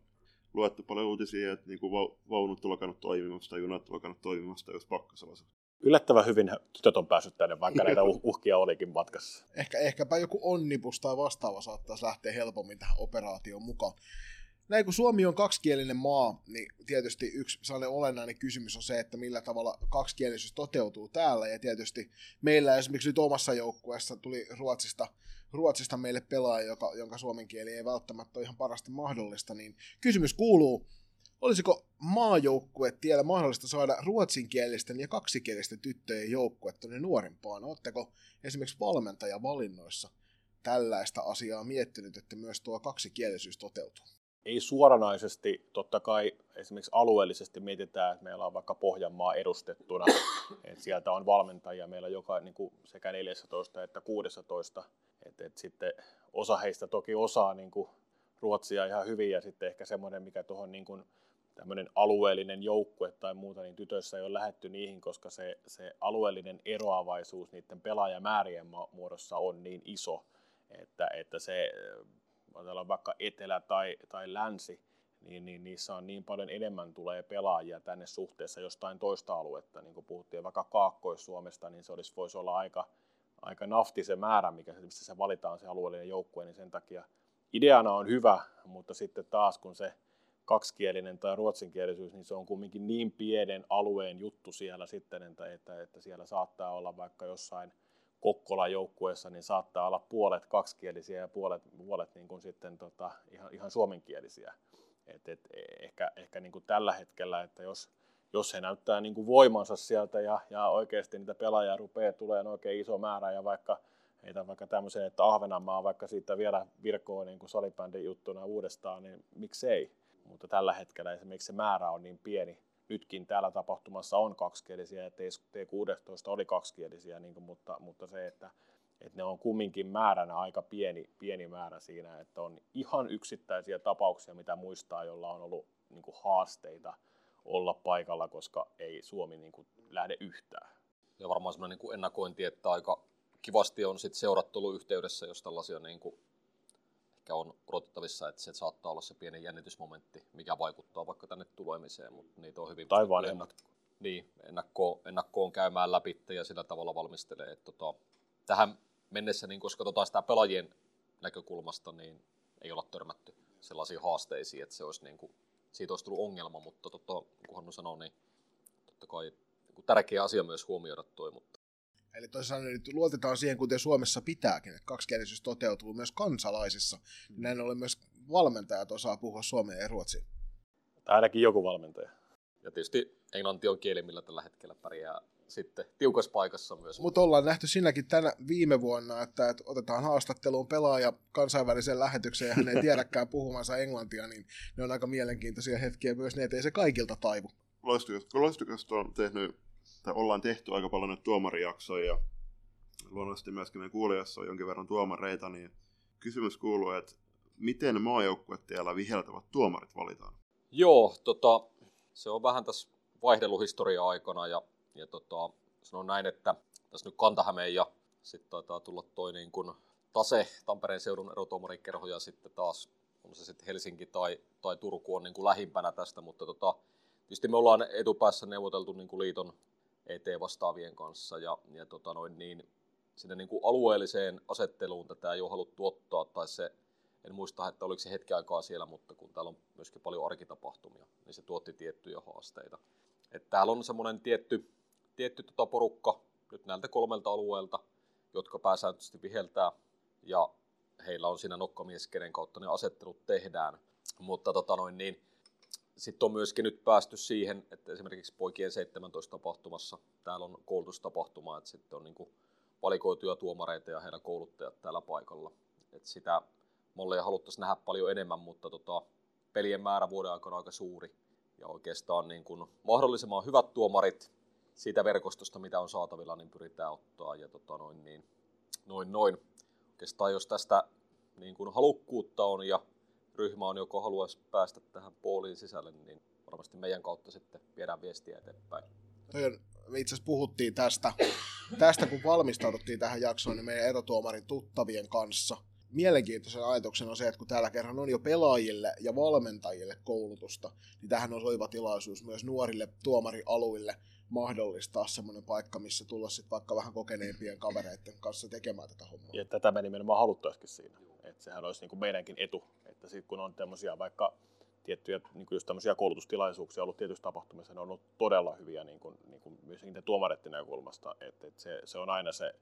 luettu paljon uutisia, että niin kuin vaunut on lakannut toimimasta, junat on lakannut toimimasta, jos pakkasella yllättävän hyvin tytöt on päässyt tänne, vaikka näitä uh- uhkia olikin matkassa. Ehkä, ehkäpä joku onnibus tai vastaava saattaisi lähteä helpommin tähän operaatioon mukaan. Näin kun Suomi on kaksikielinen maa, niin tietysti yksi sellainen olennainen kysymys on se, että millä tavalla kaksikielisyys toteutuu täällä. Ja tietysti meillä esimerkiksi nyt omassa joukkueessa tuli Ruotsista, Ruotsista meille pelaaja, joka, jonka suomen kieli ei välttämättä ole ihan parasta mahdollista. Niin kysymys kuuluu, Olisiko maajoukkue tiellä mahdollista saada ruotsinkielisten ja kaksikielisten tyttöjen joukkue tuonne nuorimpaan? Oletteko esimerkiksi valmentajavalinnoissa tällaista asiaa miettinyt, että myös tuo kaksikielisyys toteutuu? Ei suoranaisesti, totta kai esimerkiksi alueellisesti mietitään, että meillä on vaikka Pohjanmaa edustettuna, että sieltä on valmentajia meillä joka, niin kuin sekä 14 että 16, että, että sitten osa heistä toki osaa niin kuin ruotsia ihan hyvin ja sitten ehkä semmoinen, mikä tuohon niin kuin tämmöinen alueellinen joukkue tai muuta, niin tytöissä ei ole lähetty niihin, koska se, se alueellinen eroavaisuus niiden pelaajamäärien muodossa on niin iso, että, että se, ajatellaan vaikka etelä tai, tai länsi, niin, niin niissä on niin paljon enemmän tulee pelaajia tänne suhteessa jostain toista aluetta. Niin kuin puhuttiin vaikka Kaakkois-Suomesta, niin se olisi, voisi olla aika, aika nafti se määrä, mikä missä se valitaan se alueellinen joukkue, niin sen takia ideana on hyvä, mutta sitten taas kun se kaksikielinen tai ruotsinkielisyys, niin se on kumminkin niin pienen alueen juttu siellä sitten, että, että, että siellä saattaa olla vaikka jossain Kokkolan joukkueessa, niin saattaa olla puolet kaksikielisiä ja puolet, puolet niin kuin sitten tota, ihan, ihan suomenkielisiä. Et, et, ehkä ehkä niin kuin tällä hetkellä, että jos, jos he näyttää niin kuin voimansa sieltä ja, ja oikeasti niitä pelaajia rupeaa tulee oikein iso määrä ja vaikka heitä vaikka tämmöiseen, että Ahvenanmaa vaikka siitä vielä virkoo niin kuin salibändin juttuna uudestaan, niin miksei? mutta tällä hetkellä esimerkiksi se määrä on niin pieni. Nytkin täällä tapahtumassa on kaksikielisiä ja T16 oli kaksikielisiä, niin kuin, mutta, mutta se, että, että ne on kumminkin määränä aika pieni, pieni määrä siinä, että on ihan yksittäisiä tapauksia, mitä muistaa, jolla on ollut niin kuin haasteita olla paikalla, koska ei Suomi niin kuin lähde yhtään. Ja varmaan sellainen niin ennakointi, että aika kivasti on sit seurattu yhteydessä, jos tällaisia niin kuin ehkä on odotettavissa, että se saattaa olla se pieni jännitysmomentti, mikä vaikuttaa vaikka tänne tulemiseen, mutta niitä on hyvin tai vanhemmat. Niin, ennakkoon, ennakkoon käymään läpi ja sillä tavalla valmistelee. Että tota, tähän mennessä, niin koska tota sitä pelaajien näkökulmasta, niin ei olla törmätty sellaisiin haasteisiin, että se olisi niin kuin, siitä olisi tullut ongelma, mutta tota, kun Hannu sanoi, niin totta kai niin tärkeä asia myös huomioida toi, mutta Eli toisaalta nyt luotetaan siihen, kuten Suomessa pitääkin, että kaksikielisyys toteutuu myös kansalaisissa. Mm. Näin ollen myös valmentajat osaa puhua suomea ja ruotsia. Tai ainakin joku valmentaja. Ja tietysti englanti on kieli, millä tällä hetkellä pärjää sitten tiukassa paikassa myös. Mutta ollaan nähty sinäkin tänä viime vuonna, että, että otetaan haastatteluun pelaaja kansainväliseen lähetykseen ja hän ei tiedäkään puhumansa englantia, niin ne on aika mielenkiintoisia hetkiä myös ne, ettei se kaikilta taivu. Loistukasta on tehnyt tai ollaan tehty aika paljon nyt tuomarijaksoja ja luonnollisesti myöskin meidän kuulijassa on jonkin verran tuomareita, niin kysymys kuuluu, että miten maajoukkuet täällä viheltävät tuomarit valitaan? Joo, tota, se on vähän tässä vaihdeluhistoria aikana ja, ja tota, sanon näin, että tässä nyt Kantahämeen ja sitten taitaa tulla toi niin kuin Tase, Tampereen seudun erotuomarikerho ja sitten taas on se sitten Helsinki tai, tai Turku on niin kuin lähimpänä tästä, mutta tota, tietysti me ollaan etupäässä neuvoteltu niin kuin liiton ET-vastaavien kanssa ja, ja tota noin, niin, sinne niin kuin alueelliseen asetteluun tätä ei ole haluttu ottaa, tai se, en muista, että oliko se hetki aikaa siellä, mutta kun täällä on myöskin paljon arkitapahtumia, niin se tuotti tiettyjä haasteita. Et täällä on semmoinen tietty, tietty tota porukka nyt näiltä kolmelta alueelta, jotka pääsääntöisesti viheltää, ja heillä on siinä nokkamies, kenen kautta ne asettelut tehdään. Mutta tota noin, niin, sitten on myöskin nyt päästy siihen, että esimerkiksi poikien 17 tapahtumassa täällä on koulutustapahtuma, että sitten on niin valikoituja tuomareita ja heidän kouluttajat täällä paikalla. Et sitä malleja haluttaisiin nähdä paljon enemmän, mutta tota, pelien määrä vuoden aikana on aika suuri. ja oikeastaan niin kuin mahdollisimman hyvät tuomarit siitä verkostosta, mitä on saatavilla, niin pyritään ottaa. Ja tota noin, niin, noin, noin. Oikeastaan jos tästä niin kuin halukkuutta on ja ryhmä on joko haluaisi päästä tähän pooliin sisälle, niin varmasti meidän kautta sitten viedään viestiä eteenpäin. me itse asiassa puhuttiin tästä, tästä, kun valmistauduttiin tähän jaksoon, niin meidän erotuomarin tuttavien kanssa. Mielenkiintoisen ajatuksen on se, että kun täällä kerran on jo pelaajille ja valmentajille koulutusta, niin tähän on soiva tilaisuus myös nuorille tuomarialuille mahdollistaa semmoinen paikka, missä tulla sitten vaikka vähän kokeneempien kavereiden kanssa tekemään tätä hommaa. Ja tätä me nimenomaan haluttaisikin siinä. Että sehän olisi niin kuin meidänkin etu, että sitten kun on tämmöisiä vaikka tiettyjä niin kuin just tämmöisiä koulutustilaisuuksia ollut tietyissä tapahtumissa, ne on ollut todella hyviä niin kuin, niin kuin myös niiden tuomareiden näkökulmasta, että, että se, se, on aina se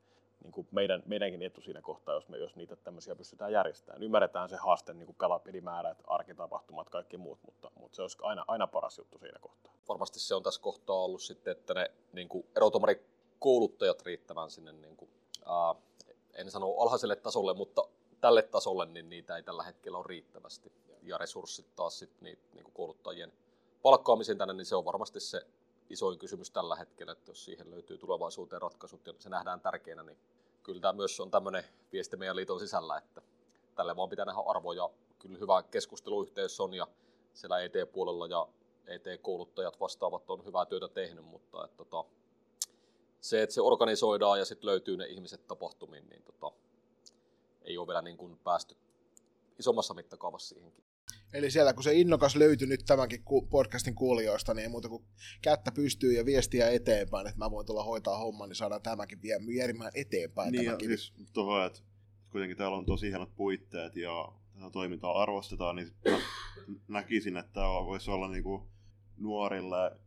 niin kuin meidän, meidänkin etu siinä kohtaa, jos, me, jos niitä tämmöisiä pystytään järjestämään. Ymmärretään se haaste, niin kuin pelapelimäärät, arkitapahtumat, kaikki muut, mutta, mutta se olisi aina, aina paras juttu siinä kohtaa. Varmasti se on tässä kohtaa ollut sitten, että ne niin kuin erotomarikouluttajat riittävän sinne, niin kuin, ää, en sano alhaiselle tasolle, mutta tälle tasolle, niin niitä ei tällä hetkellä ole riittävästi. Ja resurssit taas sit niitä, niin kouluttajien palkkaamisen tänne, niin se on varmasti se isoin kysymys tällä hetkellä, että jos siihen löytyy tulevaisuuteen ratkaisut ja se nähdään tärkeänä, niin kyllä tämä myös on tämmöinen viesti meidän liiton sisällä, että tälle vaan pitää nähdä arvoja. Kyllä hyvä keskusteluyhteys on ja siellä ET-puolella ja ET-kouluttajat vastaavat on hyvää työtä tehnyt, mutta että, tota, se, että se organisoidaan ja sitten löytyy ne ihmiset tapahtumiin, niin tota, ei ole vielä niin kuin päästy isommassa mittakaavassa siihenkin. Eli siellä kun se innokas löytyi nyt tämänkin podcastin kuulijoista, niin ei muuta kuin kättä pystyy ja viestiä eteenpäin, että mä voin tulla hoitaa homman, niin saadaan tämäkin vielä vierimään eteenpäin. Niin, tämäkin. siis tuohon, että kuitenkin täällä on tosi hienot puitteet ja tätä toimintaa arvostetaan, niin mä näkisin, että tämä voisi olla niin kuin nuorille,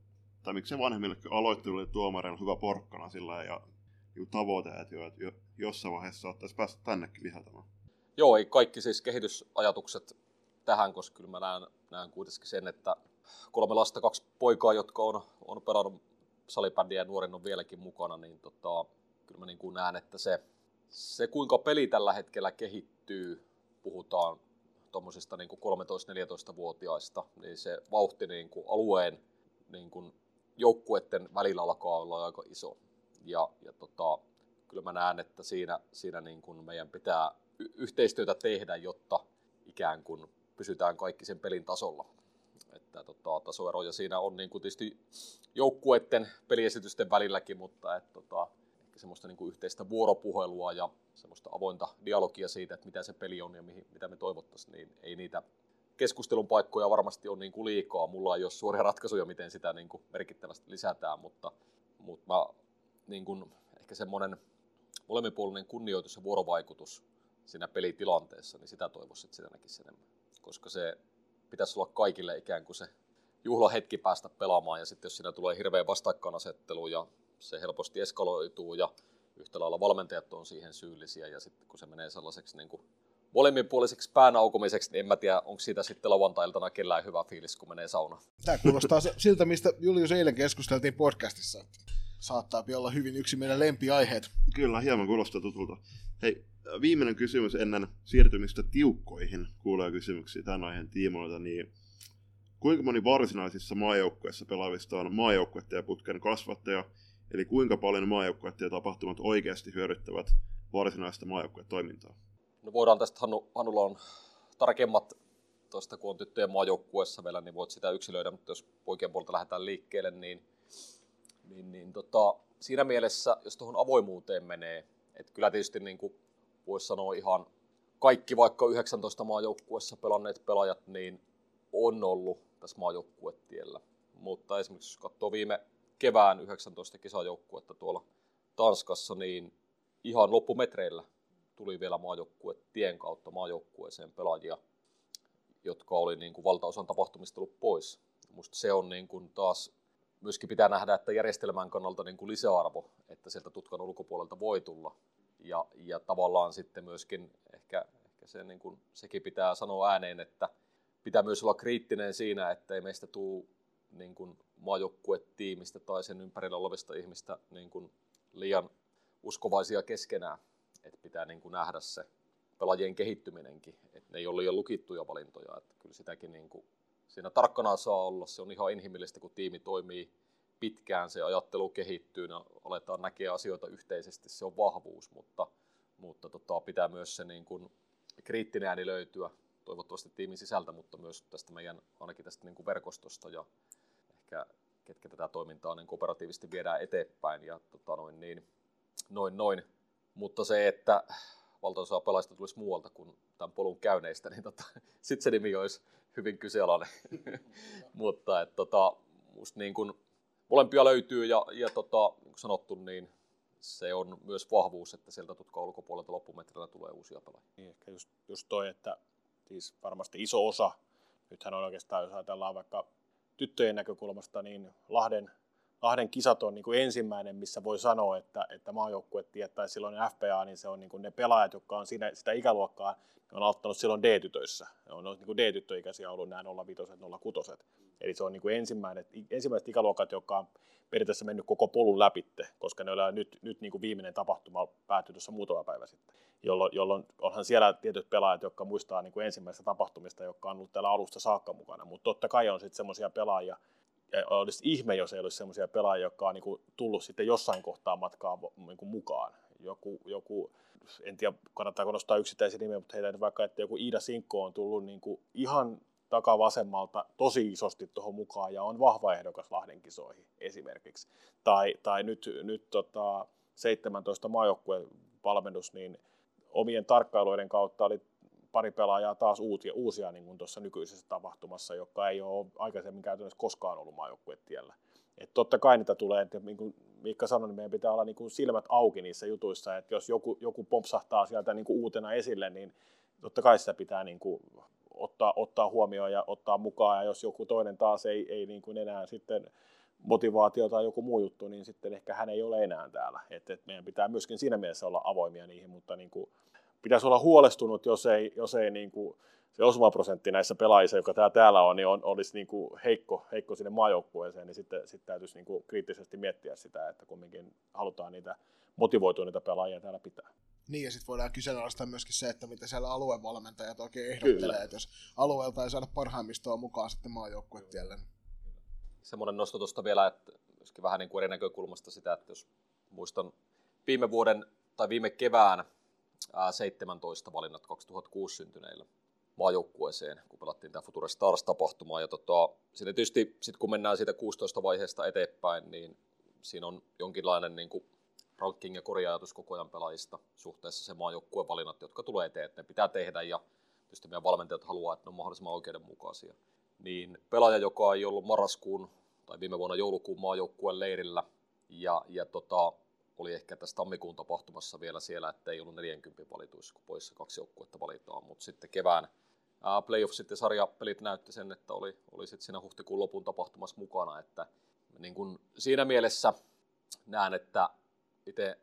tai miksei vanhemmille aloitteluille tuomareille hyvä porkkana sillä ja niin tavoite, että jo, että jossain vaiheessa saattaisi päästä tännekin viheltämään. Joo, ei kaikki siis kehitysajatukset tähän, koska kyllä mä näen, näen kuitenkin sen, että kolme lasta, kaksi poikaa, jotka on, on pelannut salibändiä ja nuorin on vieläkin mukana, niin tota, kyllä mä niin kuin näen, että se, se kuinka peli tällä hetkellä kehittyy, puhutaan tuommoisista niin 13-14-vuotiaista, niin se vauhti niin kuin alueen niin kuin joukkueiden välillä alkaa olla aika iso. Ja, ja tota, kyllä mä näen, että siinä, siinä niin kuin meidän pitää yhteistyötä tehdä, jotta ikään kuin pysytään kaikki sen pelin tasolla. Että tota, tasoeroja siinä on niin kuin tietysti joukkueiden peliesitysten välilläkin, mutta et, tota, ehkä semmoista niin kuin yhteistä vuoropuhelua ja semmoista avointa dialogia siitä, että mitä se peli on ja mihin, mitä me toivottaisiin, niin ei niitä keskustelun paikkoja varmasti on niin kuin liikaa. Mulla ei ole suoria ratkaisuja, miten sitä niin kuin merkittävästi lisätään, mutta, mutta mä, niin kuin, ehkä semmoinen molemminpuolinen kunnioitus ja vuorovaikutus siinä pelitilanteessa, niin sitä toivoisin, että sitä näkisi enemmän koska se pitäisi olla kaikille ikään kuin se juhlahetki päästä pelaamaan, ja sitten jos siinä tulee hirveä vastakkainasettelu ja se helposti eskaloituu ja yhtä lailla valmentajat on siihen syyllisiä, ja sitten kun se menee sellaiseksi niin kuin molemminpuoliseksi päänaukomiseksi, niin en mä tiedä, onko siitä sitten lauantailtana kellään hyvä fiilis, kun menee saunaan. Tämä kuulostaa siltä, mistä Julius eilen keskusteltiin podcastissa. Saattaa olla hyvin yksi meidän lempiaiheet. Kyllä, hieman kuulostaa tutulta. Hei, viimeinen kysymys ennen siirtymistä tiukkoihin kuulee kysymyksiä tämän aiheen tiimoilta, niin kuinka moni varsinaisissa maajoukkueissa pelaavista on maajoukkueiden putken kasvattaja, eli kuinka paljon maajoukkueiden tapahtumat oikeasti hyödyttävät varsinaista maajoukkuetoimintaa? No voidaan tästä, Hannu, Hannulla on tarkemmat tuosta, kun on tyttöjen maajoukkueessa vielä, niin voit sitä yksilöidä, mutta jos poikien puolta lähdetään liikkeelle, niin, niin, niin tota, siinä mielessä, jos tuohon avoimuuteen menee, että kyllä tietysti niin kuin voisi sanoa ihan kaikki vaikka 19 maajoukkuessa pelanneet pelaajat, niin on ollut tässä maajoukkuetiellä. Mutta esimerkiksi jos katsoo viime kevään 19 kisajoukkuetta tuolla Tanskassa, niin ihan loppumetreillä tuli vielä maajoukkue tien kautta maajoukkueeseen pelaajia, jotka oli niin kuin valtaosan tapahtumista ollut pois. Musta se on niin kuin taas, myöskin pitää nähdä, että järjestelmän kannalta niin kuin lisäarvo, että sieltä tutkan ulkopuolelta voi tulla ja, ja tavallaan sitten myöskin ehkä, ehkä se, niin kuin, sekin pitää sanoa ääneen, että pitää myös olla kriittinen siinä, että ei meistä tule niin kuin maajoukkuetiimistä tai sen ympärillä olevista ihmistä niin kuin liian uskovaisia keskenään. Että pitää niin kuin nähdä se pelaajien kehittyminenkin, että ne ei ole liian lukittuja valintoja, että kyllä sitäkin niin kuin siinä tarkkana saa olla. Se on ihan inhimillistä, kun tiimi toimii pitkään, se ajattelu kehittyy, ja aletaan näkeä asioita yhteisesti, se on vahvuus, mutta, mutta tota, pitää myös se niin kuin, kriittinen ääni löytyä toivottavasti tiimin sisältä, mutta myös tästä meidän ainakin tästä niin kuin verkostosta ja ehkä ketkä tätä toimintaa niin operatiivisesti viedään eteenpäin ja tota, noin, niin, noin, noin. Mutta se, että valtaosa pelaajista tulisi muualta kuin tämän polun käyneistä, niin tota, sitten se nimi olisi hyvin kyseenalainen. Mutta et, tota, musta niin kun, molempia löytyy ja, ja tota, niin kuin sanottu, niin se on myös vahvuus, että sieltä tutkaa ulkopuolelta loppumetrillä tulee uusia pelaajia. Niin, ehkä just, just toi, että siis varmasti iso osa, nythän on oikeastaan, jos ajatellaan vaikka tyttöjen näkökulmasta, niin Lahden, Lahden kisat on niin kuin ensimmäinen, missä voi sanoa, että, että maajoukkue tietää silloin FPA, niin se on niin kuin ne pelaajat, jotka on siinä, sitä ikäluokkaa, ne on aloittanut silloin D-tytöissä. Ne on niin kuin D-tyttöikäisiä ollut nämä 05 06 Eli se on niin kuin ensimmäiset, ensimmäiset ikäluokat, jotka on periaatteessa mennyt koko polun läpitte, koska ne oli nyt, nyt niin kuin viimeinen tapahtuma päättyi tuossa muutama päivä sitten. Jolloin, jolloin onhan siellä tietyt pelaajat, jotka muistaa niin kuin ensimmäisestä tapahtumista, jotka on ollut täällä alusta saakka mukana. Mutta totta kai on sitten semmoisia pelaajia, ja olisi ihme, jos ei olisi semmoisia pelaajia, jotka on niin kuin tullut sitten jossain kohtaa matkaa niin kuin mukaan. Joku, joku, en tiedä kannattaako nostaa yksittäisiä nimiä, mutta heitä vaikka, että joku Iida Sinkko on tullut niin kuin ihan takavasemmalta tosi isosti tuohon mukaan ja on vahva ehdokas Lahden kisoihin esimerkiksi. Tai, tai nyt, nyt tota, 17 maajoukkueen valmennus, niin omien tarkkailuiden kautta oli pari pelaajaa taas uusia, uusia niin kuin tuossa nykyisessä tapahtumassa, joka ei ole aikaisemmin käytännössä koskaan ollut maajoukkuetiellä. Että totta kai niitä tulee, että niin kuin Mikka sanoi, niin meidän pitää olla niin kuin silmät auki niissä jutuissa, että jos joku, joku pompsahtaa sieltä niin kuin uutena esille, niin totta kai sitä pitää niin kuin ottaa, ottaa huomioon ja ottaa mukaan, ja jos joku toinen taas ei, ei niin kuin enää sitten motivaatio tai joku muu juttu, niin sitten ehkä hän ei ole enää täällä. Et, et meidän pitää myöskin siinä mielessä olla avoimia niihin, mutta niin kuin, pitäisi olla huolestunut, jos ei, jos ei niin kuin, se osumaprosentti näissä pelaajissa, joka tää täällä on, niin on, olisi niin kuin heikko, heikko sinne maajoukkueeseen, niin sitten, sitten täytyisi niin kuin kriittisesti miettiä sitä, että kumminkin halutaan niitä motivoituneita pelaajia täällä pitää. Niin, ja sitten voidaan kyseenalaistaa myöskin se, että mitä siellä aluevalmentajat oikein ehdottelee, Kyllä. että jos alueelta ei saada parhaimmistoa mukaan sitten maajoukkuetielle. Niin- Semmoinen nosto tuosta vielä, että myöskin vähän niin kuin eri näkökulmasta sitä, että jos muistan viime vuoden tai viime kevään ää, 17 valinnat 2006 syntyneillä maajoukkueeseen, kun pelattiin tämä Future Stars-tapahtuma. Ja tota, siinä tietysti, sit kun mennään siitä 16 vaiheesta eteenpäin, niin siinä on jonkinlainen niin kuin ranking- ja korjaajatus koko ajan pelaajista suhteessa se maajoukkueen valinnat, jotka tulee eteen, että ne pitää tehdä ja tietysti meidän valmentajat haluaa, että ne on mahdollisimman oikeudenmukaisia. Niin pelaaja, joka ei ollut marraskuun tai viime vuonna joulukuun maajoukkueen leirillä ja, ja tota, oli ehkä tässä tammikuun tapahtumassa vielä siellä, että ei ollut 40 valituissa, kun poissa kaksi joukkuetta valitaan, mutta sitten kevään playoff sitten sarjapelit näytti sen, että oli, oli sitten siinä huhtikuun lopun tapahtumassa mukana, että niin kun siinä mielessä näen, että itse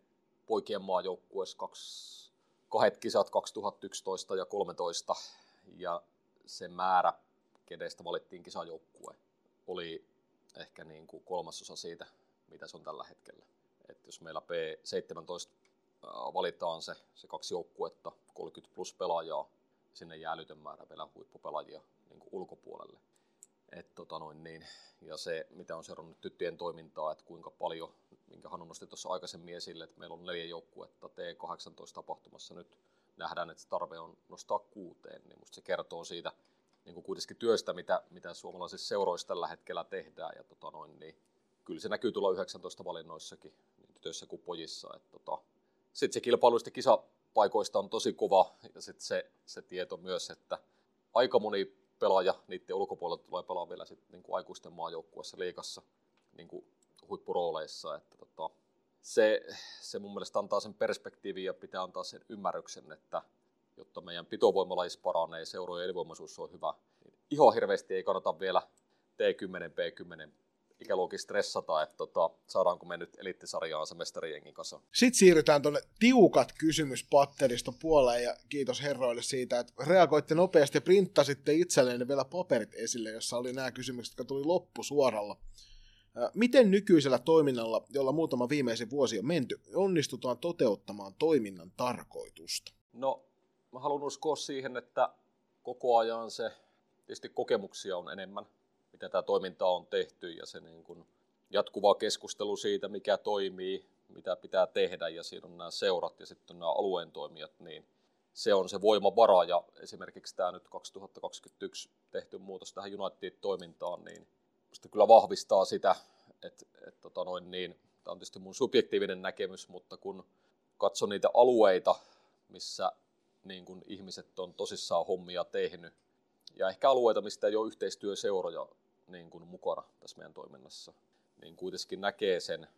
poikien maajoukkueessa kaksi, kahdet kisat 2011 ja 2013 ja se määrä, kenestä valittiin kisajoukkue, oli ehkä niin kuin kolmasosa siitä, mitä se on tällä hetkellä. Et jos meillä P17 valitaan se, se kaksi joukkuetta, 30 plus pelaajaa, sinne jää älytön määrä vielä huippupelaajia niin kuin ulkopuolelle. Et tota noin niin, ja se, mitä on seurannut tyttöjen toimintaa, että kuinka paljon minkä Hannu nosti tuossa aikaisemmin esille, että meillä on neljä joukkuetta T18-tapahtumassa nyt nähdään, että tarve on nostaa kuuteen, niin musta se kertoo siitä niin kuin kuitenkin työstä, mitä, mitä suomalaisissa seuroissa tällä hetkellä tehdään, ja tota noin, niin kyllä se näkyy tulla 19 valinnoissakin, tytöissä kuin pojissa. Tota, sitten se kilpailuista kisapaikoista on tosi kova, ja sitten se, se tieto myös, että aika moni pelaaja niiden ulkopuolelta tulee pelaa vielä sit, niin kuin aikuisten maajoukkueessa liikassa niin kuin huippurooleissa. Että tota, se, se mun mielestä antaa sen perspektiivin ja pitää antaa sen ymmärryksen, että jotta meidän pitovoimalajis paranee seurojen elinvoimaisuus on hyvä, niin ihan hirveästi ei kannata vielä T10, B10 ikäluokin stressata, että tota, saadaanko me nyt elittisarjaan se mestarijengin kanssa. Sitten siirrytään tuonne tiukat kysymyspatteriston puoleen ja kiitos herroille siitä, että reagoitte nopeasti ja printtasitte itselleen vielä paperit esille, jossa oli nämä kysymykset, jotka tuli loppusuoralla. Miten nykyisellä toiminnalla, jolla muutama viimeisen vuosi on menty, onnistutaan toteuttamaan toiminnan tarkoitusta? No, mä haluan uskoa siihen, että koko ajan se tietysti kokemuksia on enemmän, mitä tämä toiminta on tehty ja se niin kuin jatkuva keskustelu siitä, mikä toimii, mitä pitää tehdä ja siinä on nämä seurat ja sitten nämä alueen toimijat, niin se on se voimavara ja esimerkiksi tämä nyt 2021 tehty muutos tähän United-toimintaan, niin sitä kyllä vahvistaa sitä, että, että tota noin niin, tämä on tietysti mun subjektiivinen näkemys, mutta kun katson niitä alueita, missä niin kun ihmiset on tosissaan hommia tehnyt, ja ehkä alueita, mistä ei ole yhteistyöseuroja niin kun mukana tässä meidän toiminnassa, niin kuitenkin näkee sen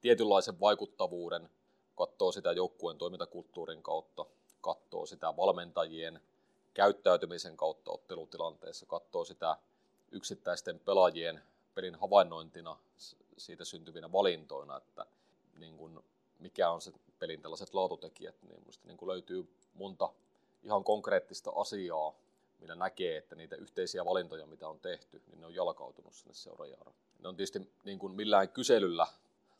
tietynlaisen vaikuttavuuden, katsoo sitä joukkueen toimintakulttuurin kautta, katsoo sitä valmentajien käyttäytymisen kautta ottelutilanteessa, katsoo sitä yksittäisten pelaajien pelin havainnointina siitä syntyvinä valintoina, että niin kuin, mikä on se pelin tällaiset laatutekijät, niin niin kuin löytyy monta ihan konkreettista asiaa, millä näkee, että niitä yhteisiä valintoja, mitä on tehty, niin ne on jalkautunut sinne seuraajaan. Ne on tietysti niin kuin millään kyselyllä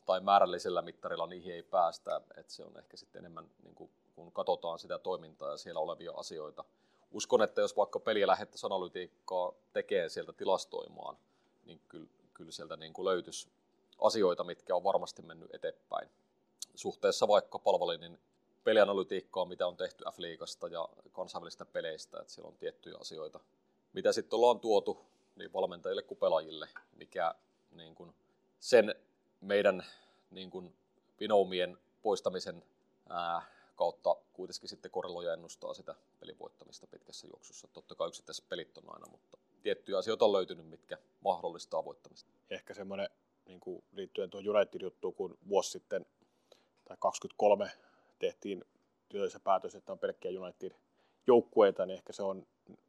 tai määrällisellä mittarilla niihin ei päästä, että se on ehkä sitten enemmän, niin kuin, kun katsotaan sitä toimintaa ja siellä olevia asioita. Uskon, että jos vaikka peliä lähettäisiin analytiikkaa tekee sieltä tilastoimaan, niin kyllä, kyllä sieltä niin kuin löytyisi asioita, mitkä on varmasti mennyt eteenpäin. Suhteessa vaikka palvelinin pelianalytiikkaa, mitä on tehty F-liigasta ja kansainvälisistä peleistä, että siellä on tiettyjä asioita, mitä sitten ollaan tuotu niin valmentajille kuin pelaajille, mikä niin kuin sen meidän niin kuin vinoumien poistamisen ää, kautta kuitenkin sitten korreloi ja ennustaa sitä pelivoittamista pitkässä juoksussa. Totta kai yksittäiset pelit on aina, mutta tiettyjä asioita on löytynyt, mitkä mahdollistaa voittamista. Ehkä semmoinen niin kuin liittyen tuon United-juttuun, kun vuosi sitten tai 23 tehtiin työssä päätös, että on pelkkiä United-joukkueita, niin ehkä se on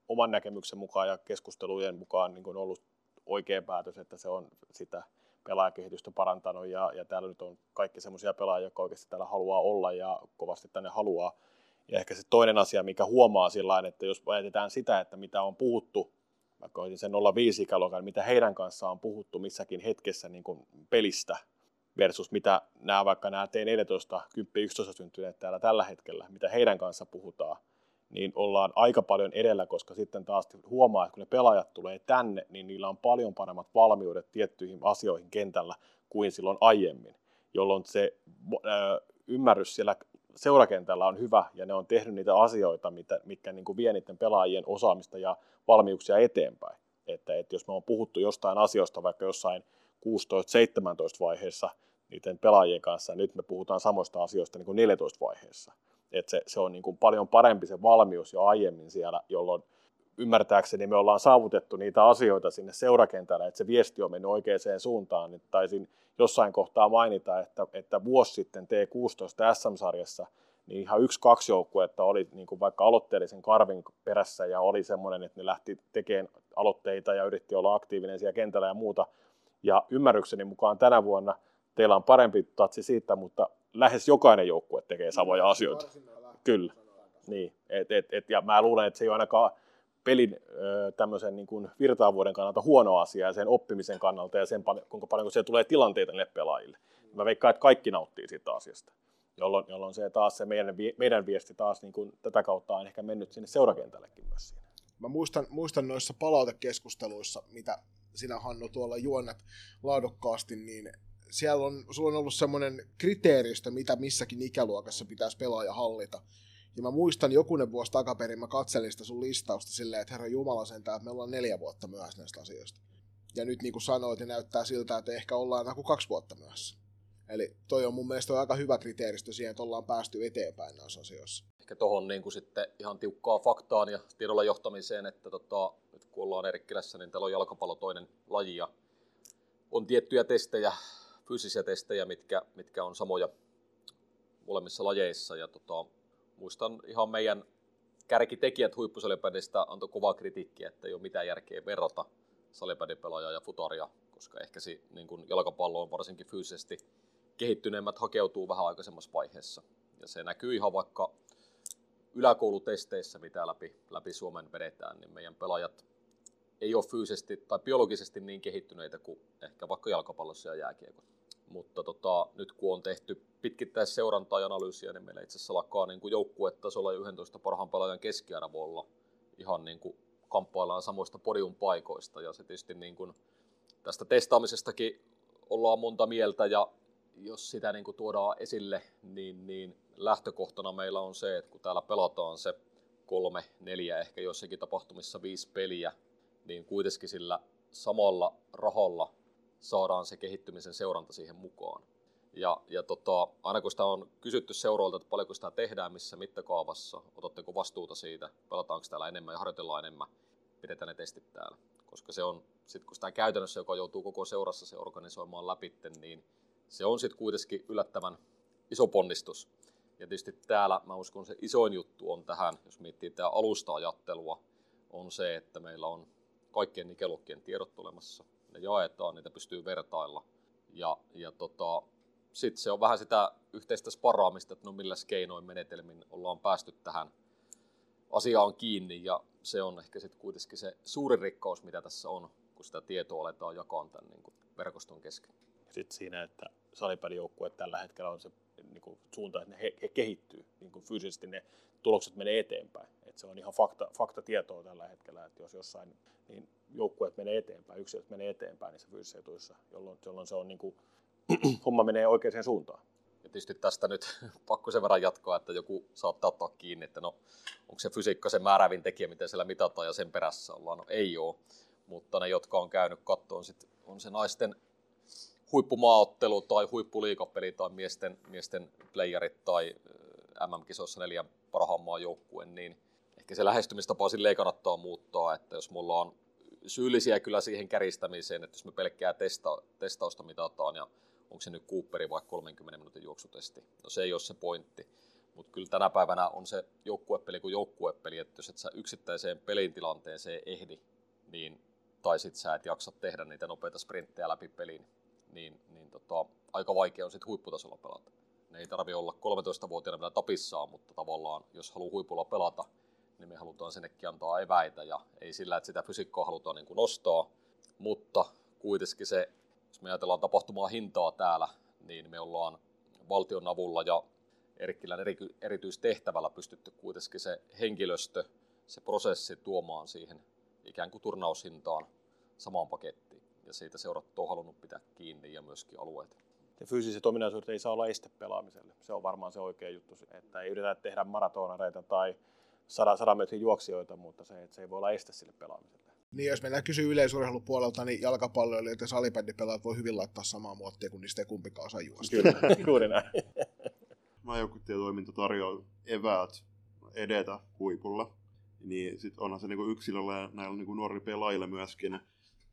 oman näkemyksen mukaan ja keskustelujen mukaan niin ollut oikea päätös, että se on sitä pelaajakehitystä parantanut ja, ja täällä nyt on kaikki semmoisia pelaajia, jotka oikeasti täällä haluaa olla ja kovasti tänne haluaa. Ja ehkä se toinen asia, mikä huomaa sillä että jos ajatellaan sitä, että mitä on puhuttu, vaikka sen 05 ikäluokan, mitä heidän kanssaan on puhuttu missäkin hetkessä niin kuin pelistä, versus mitä nämä vaikka nämä T14, 10, 11 syntyneet täällä tällä hetkellä, mitä heidän kanssa puhutaan, niin ollaan aika paljon edellä, koska sitten taas huomaa, että kun ne pelaajat tulee tänne, niin niillä on paljon paremmat valmiudet tiettyihin asioihin kentällä kuin silloin aiemmin, jolloin se ö, ymmärrys siellä seurakentällä on hyvä ja ne on tehnyt niitä asioita, mitä, mitkä niin kuin vie niiden pelaajien osaamista ja valmiuksia eteenpäin. Että, että jos me on puhuttu jostain asioista vaikka jossain 16-17 vaiheessa niiden pelaajien kanssa, ja nyt me puhutaan samoista asioista niin kuin 14 vaiheessa. Että se, se on niin kuin paljon parempi se valmius jo aiemmin siellä, jolloin ymmärtääkseni me ollaan saavutettu niitä asioita sinne seurakentällä, että se viesti on mennyt oikeaan suuntaan. Nyt taisin jossain kohtaa mainita, että, että vuosi sitten T16 SM-sarjassa niin ihan yksi kaksi joukkuetta oli niin kuin vaikka aloitteellisen karvin perässä ja oli semmoinen, että ne lähti tekemään aloitteita ja yritti olla aktiivinen siellä kentällä ja muuta. Ja ymmärrykseni mukaan tänä vuonna teillä on parempi tatsi siitä, mutta lähes jokainen joukkue tekee samoja asioita. Kyllä. Niin. Et, et, et, ja mä luulen, että se ei ole ainakaan pelin tämmöisen niin kuin virtaavuuden kannalta huono asia ja sen oppimisen kannalta ja sen kuinka paljon kun se tulee tilanteita niille pelaajille. Mä veikkaan, että kaikki nauttii siitä asiasta, jolloin, jolloin se taas se meidän, meidän viesti taas niin kuin tätä kautta on ehkä mennyt sinne seurakentällekin myös siinä. Mä muistan, muistan noissa palautekeskusteluissa, mitä sinä Hannu tuolla juonnat laadukkaasti, niin siellä on, sulla on ollut semmoinen kriteeristö, mitä missäkin ikäluokassa pitäisi pelaaja hallita. Ja mä muistan jokunen vuosi takaperin, mä katselin sitä sun listausta silleen, että herra Jumala sentään, että me ollaan neljä vuotta myöhässä näistä asioista. Ja nyt niin kuin sanoit, niin näyttää siltä, että ehkä ollaan joku kaksi vuotta myöhässä. Eli toi on mun mielestä aika hyvä kriteeristö siihen, että ollaan päästy eteenpäin näissä asioissa. Ehkä tuohon niin sitten ihan tiukkaa faktaan ja tiedolla johtamiseen, että tota, nyt kun ollaan Erikkilässä, niin täällä on jalkapallo toinen laji ja on tiettyjä testejä, fyysisiä testejä, mitkä, mitkä on samoja molemmissa lajeissa. Ja tota, muistan ihan meidän kärkitekijät huippusalibändistä antoi kovaa kritiikkiä, että ei ole mitään järkeä verrata salibändipelaajaa ja futaria, koska ehkä se, niin kuin jalkapallo varsinkin fyysisesti kehittyneemmät hakeutuu vähän aikaisemmassa vaiheessa. Ja se näkyy ihan vaikka yläkoulutesteissä, mitä läpi, läpi Suomen vedetään, niin meidän pelaajat ei ole fyysisesti tai biologisesti niin kehittyneitä kuin ehkä vaikka jalkapallossa ja jääkiekossa. Mutta tota, nyt kun on tehty pitkittäisseurantaa ja analyysiä, niin meillä itse asiassa lakkaa niin kuin joukkuetasolla 11 parhaan pelaajan keskiarvolla ihan niin kuin kamppaillaan samoista podium paikoista. Ja se tietysti niin kuin tästä testaamisestakin ollaan monta mieltä ja jos sitä niin kuin tuodaan esille, niin, niin lähtökohtana meillä on se, että kun täällä pelataan se kolme, neljä, ehkä jossakin tapahtumissa viisi peliä, niin kuitenkin sillä samalla rahalla saadaan se kehittymisen seuranta siihen mukaan. Ja, ja tota, aina kun sitä on kysytty seuroilta, että paljonko sitä tehdään, missä mittakaavassa, otatteko vastuuta siitä, pelataanko täällä enemmän ja harjoitellaan enemmän, pidetään ne testit täällä. Koska se on, sit kun sitä käytännössä, joka joutuu koko seurassa se organisoimaan läpi, niin se on sitten kuitenkin yllättävän iso ponnistus. Ja tietysti täällä mä uskon se isoin juttu on tähän, jos miettii tämä alusta-ajattelua, on se, että meillä on kaikkien ikäluokkien tiedot olemassa. Ne jaetaan, niitä pystyy vertailla. Ja, ja tota, sitten se on vähän sitä yhteistä sparaamista, että no millä keinoin menetelmin ollaan päästy tähän asiaan kiinni. Ja se on ehkä sitten kuitenkin se suurin rikkaus, mitä tässä on, kun sitä tietoa aletaan jakaa tämän niin kuin verkoston kesken. Sitten siinä, että salipääjoukkue tällä hetkellä on se niin kuin suunta, että ne he, he kehittyy, niin kuin fyysisesti ne tulokset menee eteenpäin. Et se on ihan fakta, fakta tietoa tällä hetkellä, että jos jossain niin joukkueet menee eteenpäin, yksilöt menee eteenpäin niissä fyysisissä etuissa, jolloin, jolloin se on niin kuin, homma menee oikeaan suuntaan. Ja tietysti tästä nyt pakko sen verran jatkaa, että joku saattaa ottaa kiinni, että no onko se fysiikka se määrävin tekijä, miten siellä mitataan ja sen perässä ollaan. No ei ole, mutta ne, jotka on käynyt kattoon, sit on se naisten huippumaaottelu tai huippuliikapeli tai miesten, miesten playerit tai MM-kisoissa neljän parhaan maan joukkue, niin ehkä se lähestymistapa silleen kannattaa muuttaa, että jos mulla on syyllisiä kyllä siihen käristämiseen, että jos me pelkkää testa, testausta mitataan ja onko se nyt Cooperi vai 30 minuutin juoksutesti. No se ei ole se pointti. Mutta kyllä tänä päivänä on se joukkuepeli kuin joukkuepeli, että jos et sä yksittäiseen pelin tilanteeseen ehdi, niin, tai sit sä et jaksa tehdä niitä nopeita sprinttejä läpi pelin, niin, niin tota, aika vaikea on sitten huipputasolla pelata. Ne ei tarvi olla 13-vuotiaana vielä tapissaan, mutta tavallaan jos haluaa huipulla pelata, niin me halutaan sinnekin antaa eväitä ja ei sillä, että sitä fysiikkaa halutaan niin kuin nostaa, mutta kuitenkin se, jos me ajatellaan tapahtumaa hintaa täällä, niin me ollaan valtion avulla ja Erkkilän eri, erityistehtävällä pystytty kuitenkin se henkilöstö, se prosessi tuomaan siihen ikään kuin turnaushintaan samaan pakettiin. Ja siitä seurat on halunnut pitää kiinni ja myöskin alueet. Ja fyysiset ominaisuudet ei saa olla este pelaamiselle. Se on varmaan se oikea juttu, että ei yritetä tehdä maratonareita tai sadan, sadan metrin juoksijoita, mutta se, että se ei voi olla este sille pelaamiselle. Niin, jos mennään kysyä yleisurheilupuolelta, niin jalkapalloilijat ja salibändipelaajat voi hyvin laittaa samaa muottia, kun niistä ei kumpikaan osaa juosta. Kyllä, juuri näin. Maajoukkuetietoiminta tarjoaa eväät edetä huipulla. Niin sit onhan se niinku yksilöllä ja näillä niinku nuori pelaajilla myöskin,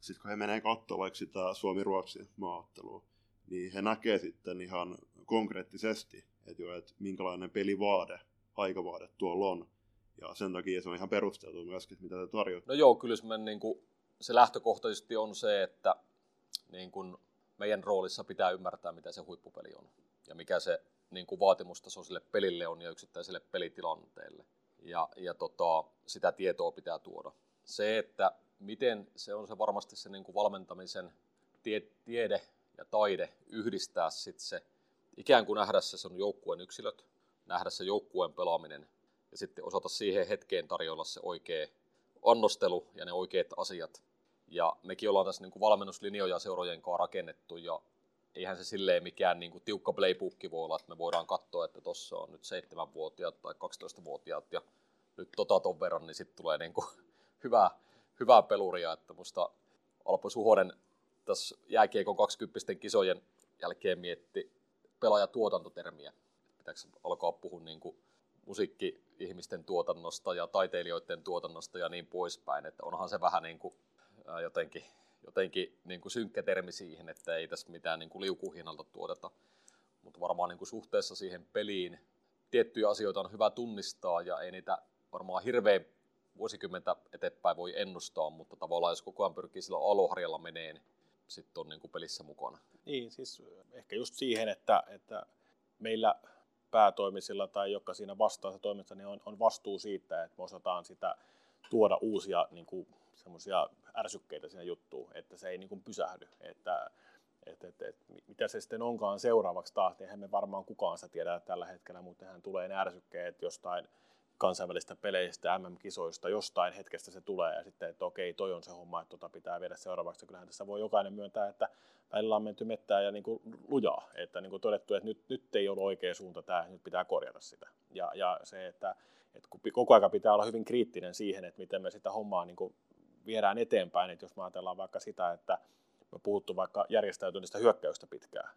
sit kun he menee katsomaan vaikka sitä Suomi-Ruotsi maaottelua, niin he näkee sitten ihan konkreettisesti, että, jo, että minkälainen pelivaade, aikavaade tuolla on. Ja sen takia se on ihan perusteltu myöskin, mitä te tarjoatte. No joo, kyllä se, niin kuin, se lähtökohtaisesti on se, että niin kuin meidän roolissa pitää ymmärtää, mitä se huippupeli on. Ja mikä se niin kuin vaatimustaso sille pelille on ja yksittäiselle pelitilanteelle. Ja, ja tota, sitä tietoa pitää tuoda. Se, että miten se on se varmasti se niin kuin valmentamisen tie, tiede ja taide yhdistää sit se, ikään kuin nähdä se on joukkueen yksilöt, nähdä se joukkueen pelaaminen ja sitten osata siihen hetkeen tarjolla se oikea annostelu ja ne oikeat asiat. Ja mekin ollaan tässä niin kuin valmennuslinjoja seurojen kanssa rakennettu ja eihän se silleen mikään niin kuin tiukka playbookki voi olla, että me voidaan katsoa, että tuossa on nyt 7-vuotiaat tai 12-vuotiaat ja nyt tota ton verran, niin sitten tulee niin kuin hyvää, hyvää peluria, että musta Alpo Suhonen tässä jääkiekon 20 kisojen jälkeen mietti pelaajatuotantotermiä. Pitääkö alkaa puhua niin kuin musiikki-ihmisten tuotannosta ja taiteilijoiden tuotannosta ja niin poispäin, että onhan se vähän niin kuin, ää, jotenkin, jotenkin niin kuin synkkä termi siihen, että ei tässä mitään niin kuin liukuhinnalta tuoteta, mutta varmaan niin kuin suhteessa siihen peliin tiettyjä asioita on hyvä tunnistaa ja ei niitä varmaan hirveän vuosikymmentä eteenpäin voi ennustaa, mutta tavallaan jos koko ajan pyrkii sillä aloharjalla menee, niin sitten on niin kuin pelissä mukana. Niin, siis ehkä just siihen, että, että meillä päätoimisilla tai jotka siinä vastaassa toiminnassa, niin on, on vastuu siitä, että me osataan sitä tuoda uusia niin kuin, semmoisia ärsykkeitä siinä juttuun, että se ei niin kuin, pysähdy. Että, et, et, et, mitä se sitten onkaan seuraavaksi taas, niin eihän me varmaan kukaan sitä tiedä tällä hetkellä, mutta hän tulee ne ärsykkeet jostain kansainvälistä peleistä, MM-kisoista, jostain hetkestä se tulee ja sitten, että okei, toi on se homma, että tota pitää viedä seuraavaksi. Kyllähän tässä voi jokainen myöntää, että välillä on menty mettään ja niin kuin lujaa, että niin kuin todettu, että nyt, nyt ei ole oikea suunta tämä, nyt pitää korjata sitä. Ja, ja se, että, että koko ajan pitää olla hyvin kriittinen siihen, että miten me sitä hommaa niin kuin viedään eteenpäin, että jos me ajatellaan vaikka sitä, että me puhuttu vaikka järjestäytyneistä hyökkäystä pitkään,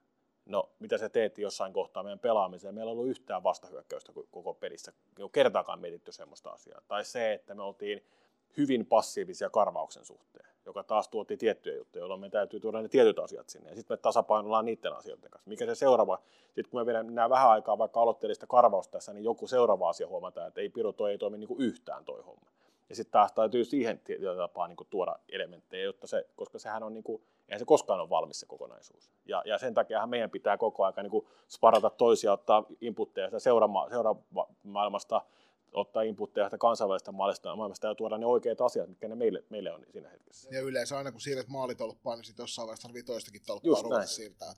no mitä sä teet jossain kohtaa meidän pelaamiseen, meillä ei ollut yhtään vastahyökkäystä koko pelissä, ei ole kertaakaan mietitty semmoista asiaa. Tai se, että me oltiin hyvin passiivisia karvauksen suhteen, joka taas tuotti tiettyjä juttuja, jolloin me täytyy tuoda ne tietyt asiat sinne. Ja sitten me tasapainoillaan niiden asioiden kanssa. Mikä se seuraava, sitten kun me mennään vähän aikaa vaikka aloitteellista karvausta tässä, niin joku seuraava asia huomataan, että ei Piru, toi ei toimi niin kuin yhtään toi homma. Ja sitten taas täytyy siihen tietyllä tapaa niin kuin tuoda elementtejä, jotta se, koska sehän on, niin kuin, eihän se koskaan ole valmis se kokonaisuus. Ja, ja sen takia meidän pitää koko ajan niin kuin sparata toisia, ottaa inputteja sitä seuraama, seuraamaailmasta, ottaa inputteja sitä kansainvälistä maailmasta, maailmasta ja tuoda ne oikeat asiat, mitkä ne meille, meille on siinä hetkessä. Ja yleensä aina kun siirret maalitolppaan, niin sitten jossain vaiheessa tarvii toistakin tolppaa ruveta siirtää.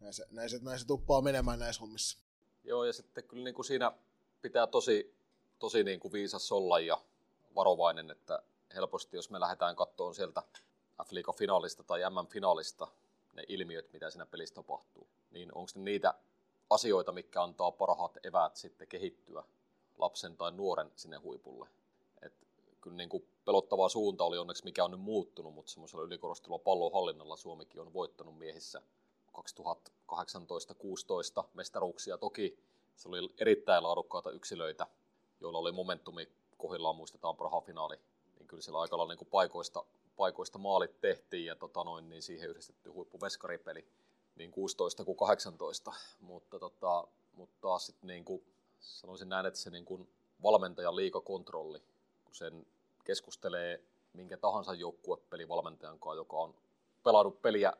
Näin se, näin, se, näin se tuppaa menemään näissä hommissa. Joo, ja sitten kyllä niin kuin siinä pitää tosi, tosi niin kuin viisas olla ja varovainen, että helposti jos me lähdetään katsomaan sieltä f finaalista tai MM-finaalista ne ilmiöt, mitä siinä pelissä tapahtuu, niin onko ne niitä asioita, mitkä antaa parhaat eväät sitten kehittyä lapsen tai nuoren sinne huipulle. Et kyllä niin kuin pelottava suunta oli onneksi, mikä on nyt muuttunut, mutta semmoisella ylikorostelulla pallonhallinnalla Suomikin on voittanut miehissä 2018-16 mestaruuksia. Toki se oli erittäin laadukkaita yksilöitä, joilla oli momentumi kohdillaan muistetaan Praha-finaali, niin kyllä siellä aika niin paikoista, paikoista maalit tehtiin ja tota noin, niin siihen yhdistetty huippuveskaripeli niin 16 kuin 18, mutta, tota, mutta taas sitten niin kuin, sanoisin näin, että se niin kuin valmentajan liikakontrolli, kun sen keskustelee minkä tahansa joukkuepelivalmentajan kanssa, joka on pelannut peliä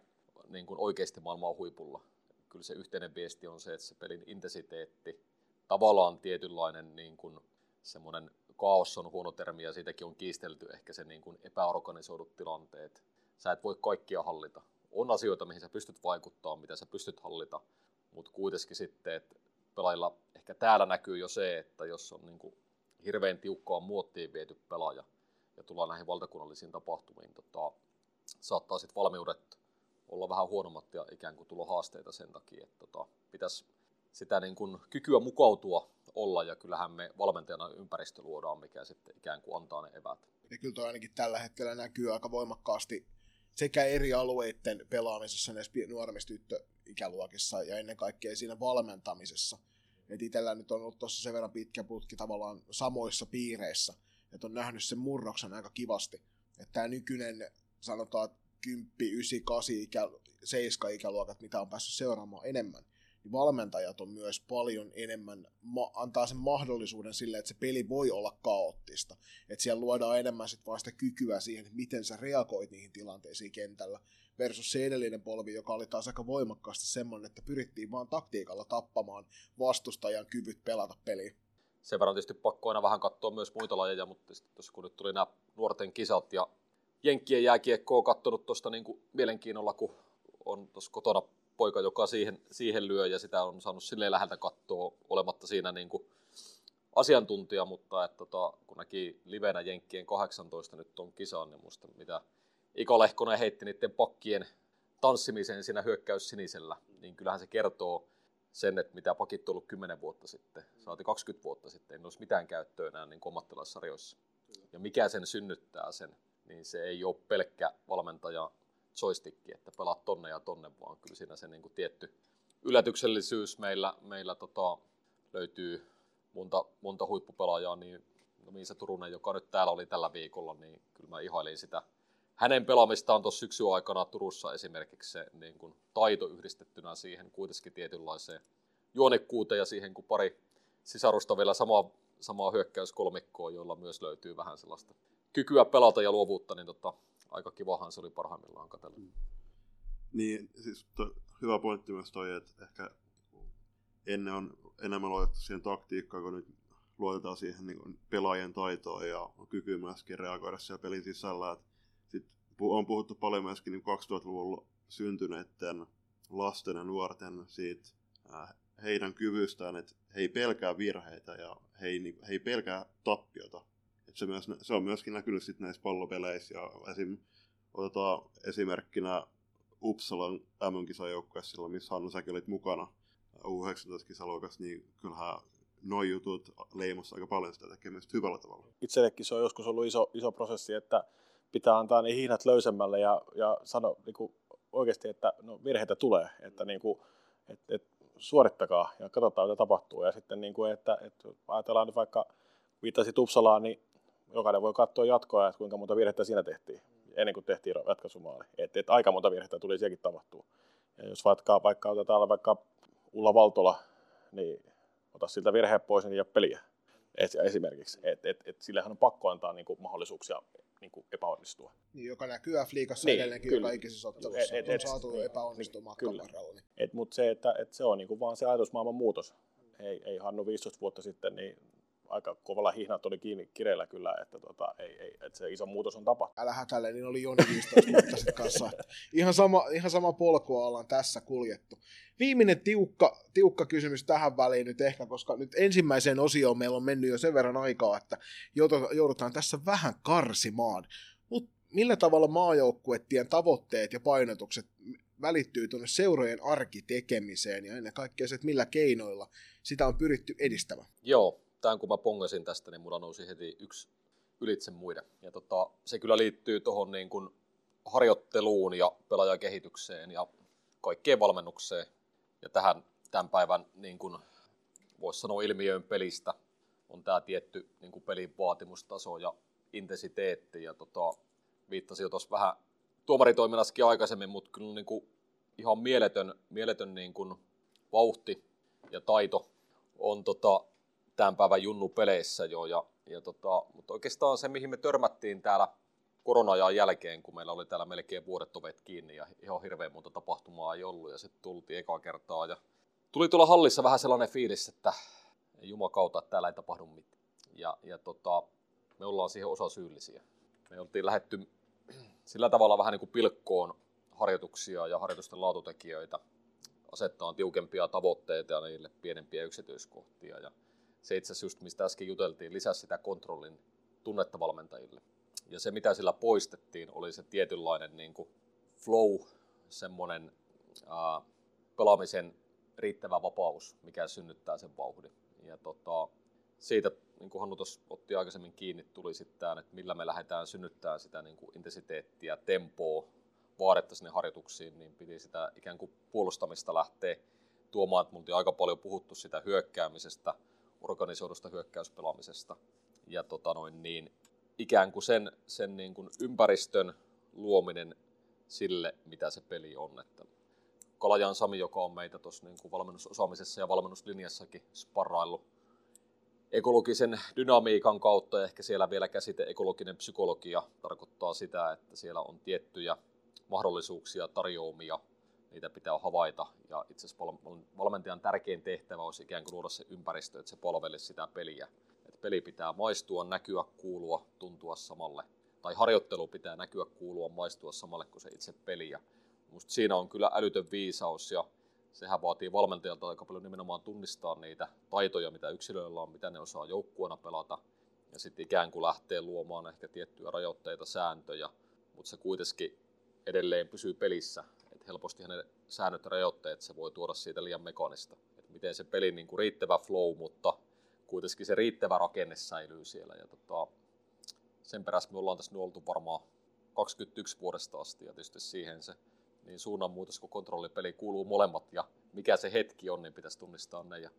niin kuin oikeasti maailman huipulla. Kyllä se yhteinen viesti on se, että se pelin intensiteetti, tavallaan tietynlainen niin kuin semmoinen kaos on huono termi ja siitäkin on kiistelty ehkä se niin kuin epäorganisoidut tilanteet. Sä et voi kaikkia hallita. On asioita, mihin sä pystyt vaikuttamaan, mitä sä pystyt hallita, mutta kuitenkin sitten, että pelaajilla ehkä täällä näkyy jo se, että jos on niin kuin hirveän tiukkaan muottiin viety pelaaja ja tullaan näihin valtakunnallisiin tapahtumiin, tota, saattaa sitten valmiudet olla vähän huonommat ja ikään kuin tulla haasteita sen takia, että tota, pitäisi sitä niin kuin kykyä mukautua olla ja kyllähän me valmentajana ympäristö luodaan, mikä sitten ikään kuin antaa ne evät. Ja kyllä toi ainakin tällä hetkellä näkyy aika voimakkaasti sekä eri alueiden pelaamisessa näissä nuoremmissa tyttöikäluokissa ja ennen kaikkea siinä valmentamisessa. Et itsellä nyt on ollut tuossa sen verran pitkä putki tavallaan samoissa piireissä, että on nähnyt sen murroksen aika kivasti. Että tämä nykyinen, sanotaan 10, 9, 8, ikä, 7 ikäluokat, mitä on päässyt seuraamaan enemmän, niin valmentajat on myös paljon enemmän, ma- antaa sen mahdollisuuden sille, että se peli voi olla kaoottista. Että siellä luodaan enemmän sit vaan sitä kykyä siihen, että miten sä reagoit niihin tilanteisiin kentällä. Versus se edellinen polvi, joka oli taas aika voimakkaasti semmoinen, että pyrittiin vaan taktiikalla tappamaan vastustajan kyvyt pelata peliä. Sen verran tietysti pakko aina vähän katsoa myös muita lajeja, mutta tuossa kun nyt tuli nämä nuorten kisat ja Jenkkien jääkiekkoa katsonut tuosta niin mielenkiinnolla, kun on tuossa kotona poika, joka siihen, siihen lyö ja sitä on saanut silleen läheltä katsoa olematta siinä niin kuin asiantuntija, mutta että tota, kun näki livenä Jenkkien 18 nyt on kisaan, niin muista mitä Ika Lehkonen heitti niiden pakkien tanssimiseen siinä hyökkäys sinisellä, niin kyllähän se kertoo sen, että mitä pakit on ollut 10 vuotta sitten, saati 20 vuotta sitten, ei olisi mitään käyttöä enää niin ammattilaissarjoissa. Ja mikä sen synnyttää sen, niin se ei ole pelkkä valmentaja joystick, että pelaat tonne ja tonne, vaan kyllä siinä se niin kuin tietty yllätyksellisyys meillä, meillä tota, löytyy monta, monta huippupelaajaa, niin no Miisa Turunen, joka nyt täällä oli tällä viikolla, niin kyllä mä ihailin sitä. Hänen pelaamistaan tuossa syksyn aikana Turussa esimerkiksi se niin kuin taito yhdistettynä siihen kuitenkin tietynlaiseen juonekkuuteen ja siihen, kun pari sisarusta vielä samaa, samaa hyökkäyskolmikkoa, joilla myös löytyy vähän sellaista kykyä pelata ja luovuutta, niin tota, aika kivahan se oli parhaimmillaan katsella. Mm. Niin, siis to, hyvä pointti myös toi, että ehkä ennen on enemmän luotettu siihen taktiikkaan, kun nyt luotetaan siihen niin pelaajien taitoon ja kykyyn myöskin reagoida siellä pelin sisällä. Et sit on puhuttu paljon myöskin niin 2000-luvulla syntyneiden lasten ja nuorten siitä äh, heidän kyvystään, että he ei pelkää virheitä ja he ei, he ei pelkää tappiota. Et se, myös, se on myöskin näkynyt sitten näissä pallopeleissä ja esim, otetaan esimerkkinä Uppsalan MM-kisajoukkueessa silloin, missä Hannu säkin olit mukana U19-kisaluokassa, niin kyllähän noin jutut leimassa aika paljon sitä tekemistä hyvällä tavalla. Itsellekin se on joskus ollut iso, iso prosessi, että pitää antaa ne hihnat löysemmälle ja, ja sanoa niin kuin oikeasti, että no, virheitä tulee, että niin kuin, et, et, suorittakaa ja katsotaan, mitä tapahtuu. Ja sitten, niin kuin, että, että ajatellaan nyt vaikka, viittasit Uppsalaan, niin jokainen voi katsoa jatkoa, että kuinka monta virhettä siinä tehtiin ennen kuin tehtiin ratkaisumaali. Että et aika monta virhettä tuli sielläkin tapahtuu. Ja jos vaikka, vaikka otetaan vaikka Ulla Valtola, niin ota siltä virhe pois, niin ei ole peliä esimerkiksi. Et, et, et sillähän on pakko antaa niin kuin, mahdollisuuksia niin kuin, epäonnistua. Niin, joka näkyy F-liigassa niin, edelleenkin kyllä. joka ikisessä ottelussa. Et, et, on saatu et, epäonnistua niin, matkan varrella. Niin. Mutta se, että et se on niin kuin, vaan se ajatusmaailman muutos. Ei, ei Hannu 15 vuotta sitten, niin aika kovalla hihnat oli kiinni kireellä kyllä, että, tota, ei, ei, että se iso muutos on tapahtunut. Älä hätäile, niin oli Joni 15 vuotta sitten kanssa. Ihan sama, ihan sama polkua ollaan tässä kuljettu. Viimeinen tiukka, tiukka kysymys tähän väliin nyt ehkä, koska nyt ensimmäiseen osioon meillä on mennyt jo sen verran aikaa, että joudutaan tässä vähän karsimaan. Mutta millä tavalla maajoukkuettien tavoitteet ja painotukset välittyy tuonne seurojen arkitekemiseen ja ennen kaikkea se, että millä keinoilla sitä on pyritty edistämään? Joo, tämän kun mä pongasin tästä, niin mulla nousi heti yksi ylitse muiden. Ja tota, se kyllä liittyy tuohon niin kuin harjoitteluun ja pelaajakehitykseen ja kaikkeen valmennukseen. Ja tähän tämän päivän, niin kuin voisi sanoa ilmiöön pelistä, on tämä tietty niin kuin pelin vaatimustaso ja intensiteetti. Ja tota, viittasin jo tuossa vähän tuomaritoiminnassakin aikaisemmin, mutta kyllä niin kuin ihan mieletön, mieletön niin kuin vauhti ja taito on tota, tämän päivän junnu-peleissä jo. Ja, ja tota, mutta oikeastaan se, mihin me törmättiin täällä korona jälkeen, kun meillä oli täällä melkein vuodet ovet kiinni ja ihan hirveän monta tapahtumaa ei ollut ja sitten tultiin ekaa kertaa ja tuli tuolla hallissa vähän sellainen fiilis, että jumakauta, että täällä ei tapahdu mitään. Ja, ja tota, me ollaan siihen osa syyllisiä. Me oltiin lähetty sillä tavalla vähän niin kuin pilkkoon harjoituksia ja harjoitusten laatutekijöitä, asettaa tiukempia tavoitteita ja niille pienempiä yksityiskohtia. Ja se itse asiassa just mistä äsken juteltiin, lisäsi sitä kontrollin tunnetta valmentajille. Ja se mitä sillä poistettiin oli se tietynlainen niin kuin flow, semmoinen ää, pelaamisen riittävä vapaus, mikä synnyttää sen vauhdin. Ja tota, siitä, niin kuin Hannu otti aikaisemmin kiinni, tuli sitten että millä me lähdetään synnyttämään sitä niin kuin intensiteettiä, tempoa, vaadetta sinne harjoituksiin, niin piti sitä ikään kuin puolustamista lähteä tuomaan, me aika paljon puhuttu sitä hyökkäämisestä, organisoidusta hyökkäyspelaamisesta. Ja tota noin, niin, ikään kuin sen, sen niin kuin ympäristön luominen sille, mitä se peli on. Että Kalajan Sami, joka on meitä tuossa niin valmennusosaamisessa ja valmennuslinjassakin sparraillut ekologisen dynamiikan kautta, ja ehkä siellä vielä käsite ekologinen psykologia tarkoittaa sitä, että siellä on tiettyjä mahdollisuuksia, tarjoamia niitä pitää havaita. Ja itse asiassa valmentajan tärkein tehtävä olisi ikään kuin luoda se ympäristö, että se palvelisi sitä peliä. Että peli pitää maistua, näkyä, kuulua, tuntua samalle. Tai harjoittelu pitää näkyä, kuulua, maistua samalle kuin se itse peli. Ja musta siinä on kyllä älytön viisaus ja sehän vaatii valmentajalta aika paljon nimenomaan tunnistaa niitä taitoja, mitä yksilöillä on, mitä ne osaa joukkueena pelata. Ja sitten ikään kuin lähtee luomaan ehkä tiettyjä rajoitteita, sääntöjä, mutta se kuitenkin edelleen pysyy pelissä että helposti hänen säännöt ja rajoitteet se voi tuoda siitä liian mekanista. Että miten se pelin niin kuin riittävä flow, mutta kuitenkin se riittävä rakenne säilyy siellä. Ja tota, sen perässä me ollaan tässä oltu varmaan 21 vuodesta asti ja tietysti siihen se niin suunnanmuutos kuin kontrollipeli kuuluu molemmat ja mikä se hetki on, niin pitäisi tunnistaa ne ja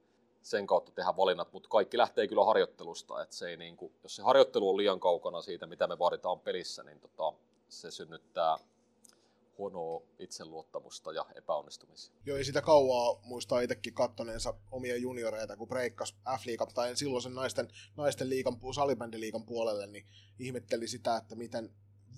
sen kautta tehdä valinnat, mutta kaikki lähtee kyllä harjoittelusta, että se ei niin kuin, jos se harjoittelu on liian kaukana siitä, mitä me vaaditaan pelissä, niin tota, se synnyttää huonoa itseluottamusta ja epäonnistumisia. Joo, ei sitä kauaa muistaa itsekin kattoneensa omia junioreita, kun breikkas F-liigan tai silloisen naisten, naisten liigan, salibändiliigan puolelle, niin ihmetteli sitä, että miten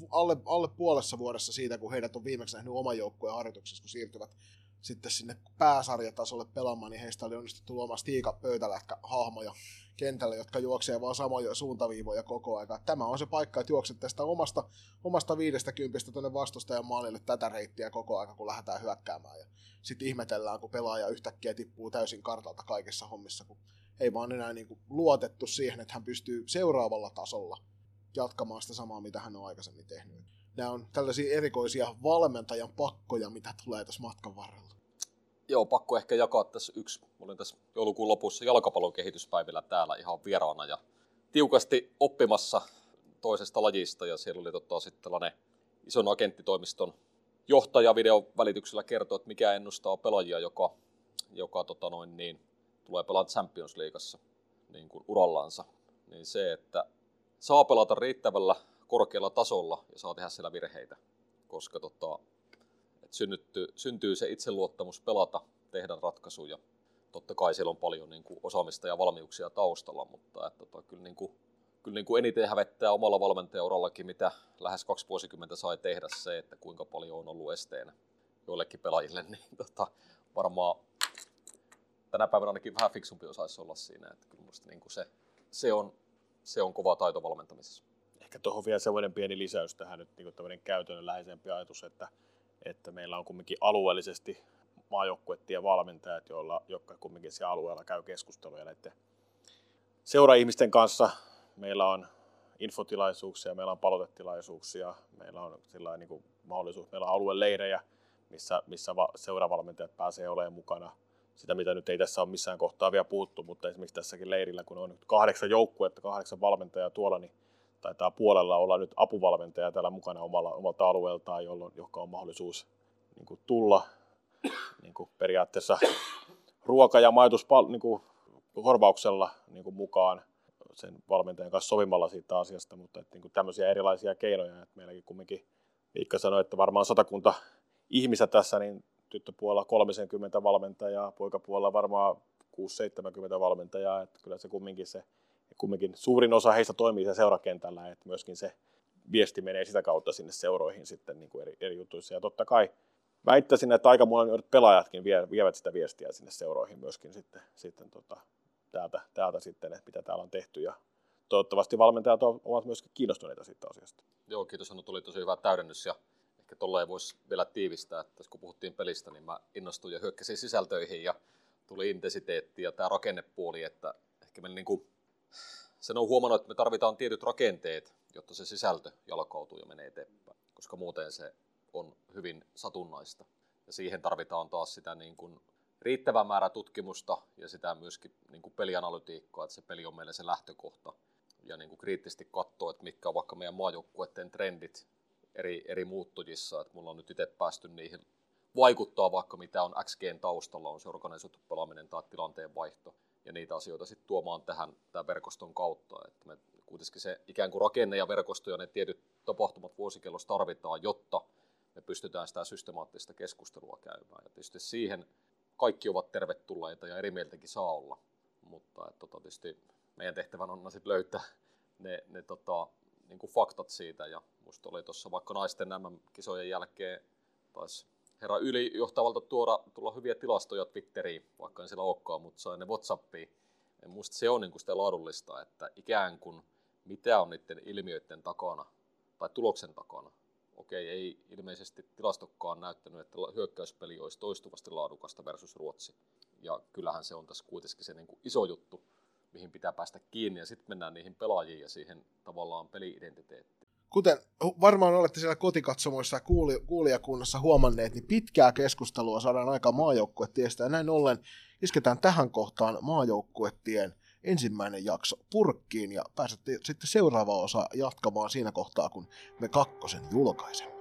alle, alle puolessa vuodessa siitä, kun heidät on viimeksi nähnyt oman joukkueen harjoituksessa, kun siirtyvät sitten sinne pääsarjatasolle pelaamaan, niin heistä oli onnistuttu luomaan Stiika pöytälätkä hahmoja kentälle, jotka juoksee vaan samoja suuntaviivoja koko aika. Tämä on se paikka, että juokset tästä omasta, omasta viidestä kympistä tuonne vastustajan maalille tätä reittiä koko aika, kun lähdetään hyökkäämään. Ja sitten ihmetellään, kun pelaaja yhtäkkiä tippuu täysin kartalta kaikessa hommissa, kun ei vaan enää niin kuin luotettu siihen, että hän pystyy seuraavalla tasolla jatkamaan sitä samaa, mitä hän on aikaisemmin tehnyt. Nämä on tällaisia erikoisia valmentajan pakkoja, mitä tulee tässä matkan varrella. Joo, pakko ehkä jakaa tässä yksi. Mä olin tässä joulukuun lopussa jalkapallon kehityspäivillä täällä ihan vieraana ja tiukasti oppimassa toisesta lajista ja siellä oli tota, sitten tällainen ison agenttitoimiston johtaja videon välityksellä kertoo, että mikä ennustaa pelaajia, joka, joka tota noin, niin, tulee pelata Champions Leagueassa niin kuin urallansa. Niin se, että saa pelata riittävällä korkealla tasolla ja saa tehdä siellä virheitä, koska tota, synnytty, syntyy se itseluottamus pelata, tehdä ratkaisuja. Totta kai siellä on paljon niin kuin, osaamista ja valmiuksia taustalla, mutta et, tota, kyllä, niin kuin, kyllä niin kuin eniten hävettää omalla valmentajaurallakin, mitä lähes kaksi vuosikymmentä sai tehdä se, että kuinka paljon on ollut esteenä joillekin pelaajille, niin tota, varmaan tänä päivänä ainakin vähän fiksumpi osaisi olla siinä. Että kyllä musta niin kuin se, se, on, se on kova taito valmentamisessa ehkä tuohon vielä sellainen pieni lisäys tähän nyt niin tämmöinen käytännönläheisempi ajatus, että, että meillä on kumminkin alueellisesti maajoukkuettien valmentajat, joilla, jotka kumminkin siellä alueella käy keskusteluja näiden seura-ihmisten kanssa. Meillä on infotilaisuuksia, meillä on palotetilaisuuksia, meillä on sillä niin mahdollisuus, meillä on alueleirejä, missä, missä seuravalmentajat pääsee olemaan mukana. Sitä, mitä nyt ei tässä ole missään kohtaa vielä puuttu, mutta esimerkiksi tässäkin leirillä, kun on nyt kahdeksan joukkuetta, kahdeksan valmentajaa tuolla, niin taitaa puolella olla nyt apuvalmentaja täällä mukana omalla, omalta alueeltaan, jolloin, joka on mahdollisuus niin kuin tulla niin kuin periaatteessa ruoka- ja majoitus niin korvauksella niin mukaan sen valmentajan kanssa sovimalla siitä asiasta, mutta että, niin kuin tämmöisiä erilaisia keinoja, että meilläkin kumminkin Viikka sanoi, että varmaan satakunta ihmistä tässä, niin tyttöpuolella 30 valmentajaa, poikapuolella varmaan 6-70 valmentajaa, että kyllä se kumminkin se kumminkin suurin osa heistä toimii seurakentällä, että myöskin se viesti menee sitä kautta sinne seuroihin sitten niin kuin eri, eri jutuissa. Ja totta kai väittäisin, että aika monet pelaajatkin vie, vievät sitä viestiä sinne seuroihin myöskin sitten, sitten tota, täältä, täältä sitten, että mitä täällä on tehty. Ja toivottavasti valmentajat ovat myöskin kiinnostuneita siitä asiasta. Joo, kiitos Anu, tuli tosi hyvä täydennys ja ehkä tolleen voisi vielä tiivistää, että kun puhuttiin pelistä, niin mä innostuin ja hyökkäsin sisältöihin ja tuli intensiteetti ja tämä rakennepuoli, että ehkä me niin kuin sen on huomannut, että me tarvitaan tietyt rakenteet, jotta se sisältö jalkautuu ja menee eteenpäin, koska muuten se on hyvin satunnaista. Ja siihen tarvitaan taas sitä niin kuin riittävä määrä tutkimusta ja sitä myöskin niin kuin pelianalytiikkaa, että se peli on meille se lähtökohta. Ja niin kuin kriittisesti katsoa, että mitkä on vaikka meidän maajoukkueiden trendit eri, eri muuttujissa. Että mulla on nyt itse päästy niihin vaikuttaa vaikka mitä on XGn taustalla, on se organisoitu pelaaminen tai tilanteen vaihto ja niitä asioita sitten tuomaan tähän tämän verkoston kautta. Että me kuitenkin se ikään kuin rakenne ja verkosto ja ne tietyt tapahtumat vuosikellossa tarvitaan, jotta me pystytään sitä systemaattista keskustelua käymään. Ja tietysti siihen kaikki ovat tervetulleita ja eri mieltäkin saa olla, mutta että, tota, tietysti meidän tehtävän on sitten löytää ne, ne tota, niin kuin faktat siitä ja musta oli tuossa vaikka naisten nämä kisojen jälkeen taisi herra ylijohtavalta tuoda, tulla hyviä tilastoja Twitteriin, vaikka en siellä olekaan, mutta sain ne Whatsappiin. Ja musta se on niin kuin sitä laadullista, että ikään kuin mitä on niiden ilmiöiden takana tai tuloksen takana. Okei, ei ilmeisesti tilastokkaan näyttänyt, että hyökkäyspeli olisi toistuvasti laadukasta versus Ruotsi. Ja kyllähän se on tässä kuitenkin se niin kuin iso juttu, mihin pitää päästä kiinni. Ja sitten mennään niihin pelaajiin ja siihen tavallaan peliidentiteettiin kuten varmaan olette siellä kotikatsomoissa ja kuuli, kuulijakunnassa huomanneet, niin pitkää keskustelua saadaan aika maajoukkuetiestä ja näin ollen isketään tähän kohtaan maajoukkuetien ensimmäinen jakso purkkiin ja pääsette sitten seuraava osa jatkamaan siinä kohtaa, kun me kakkosen julkaisemme.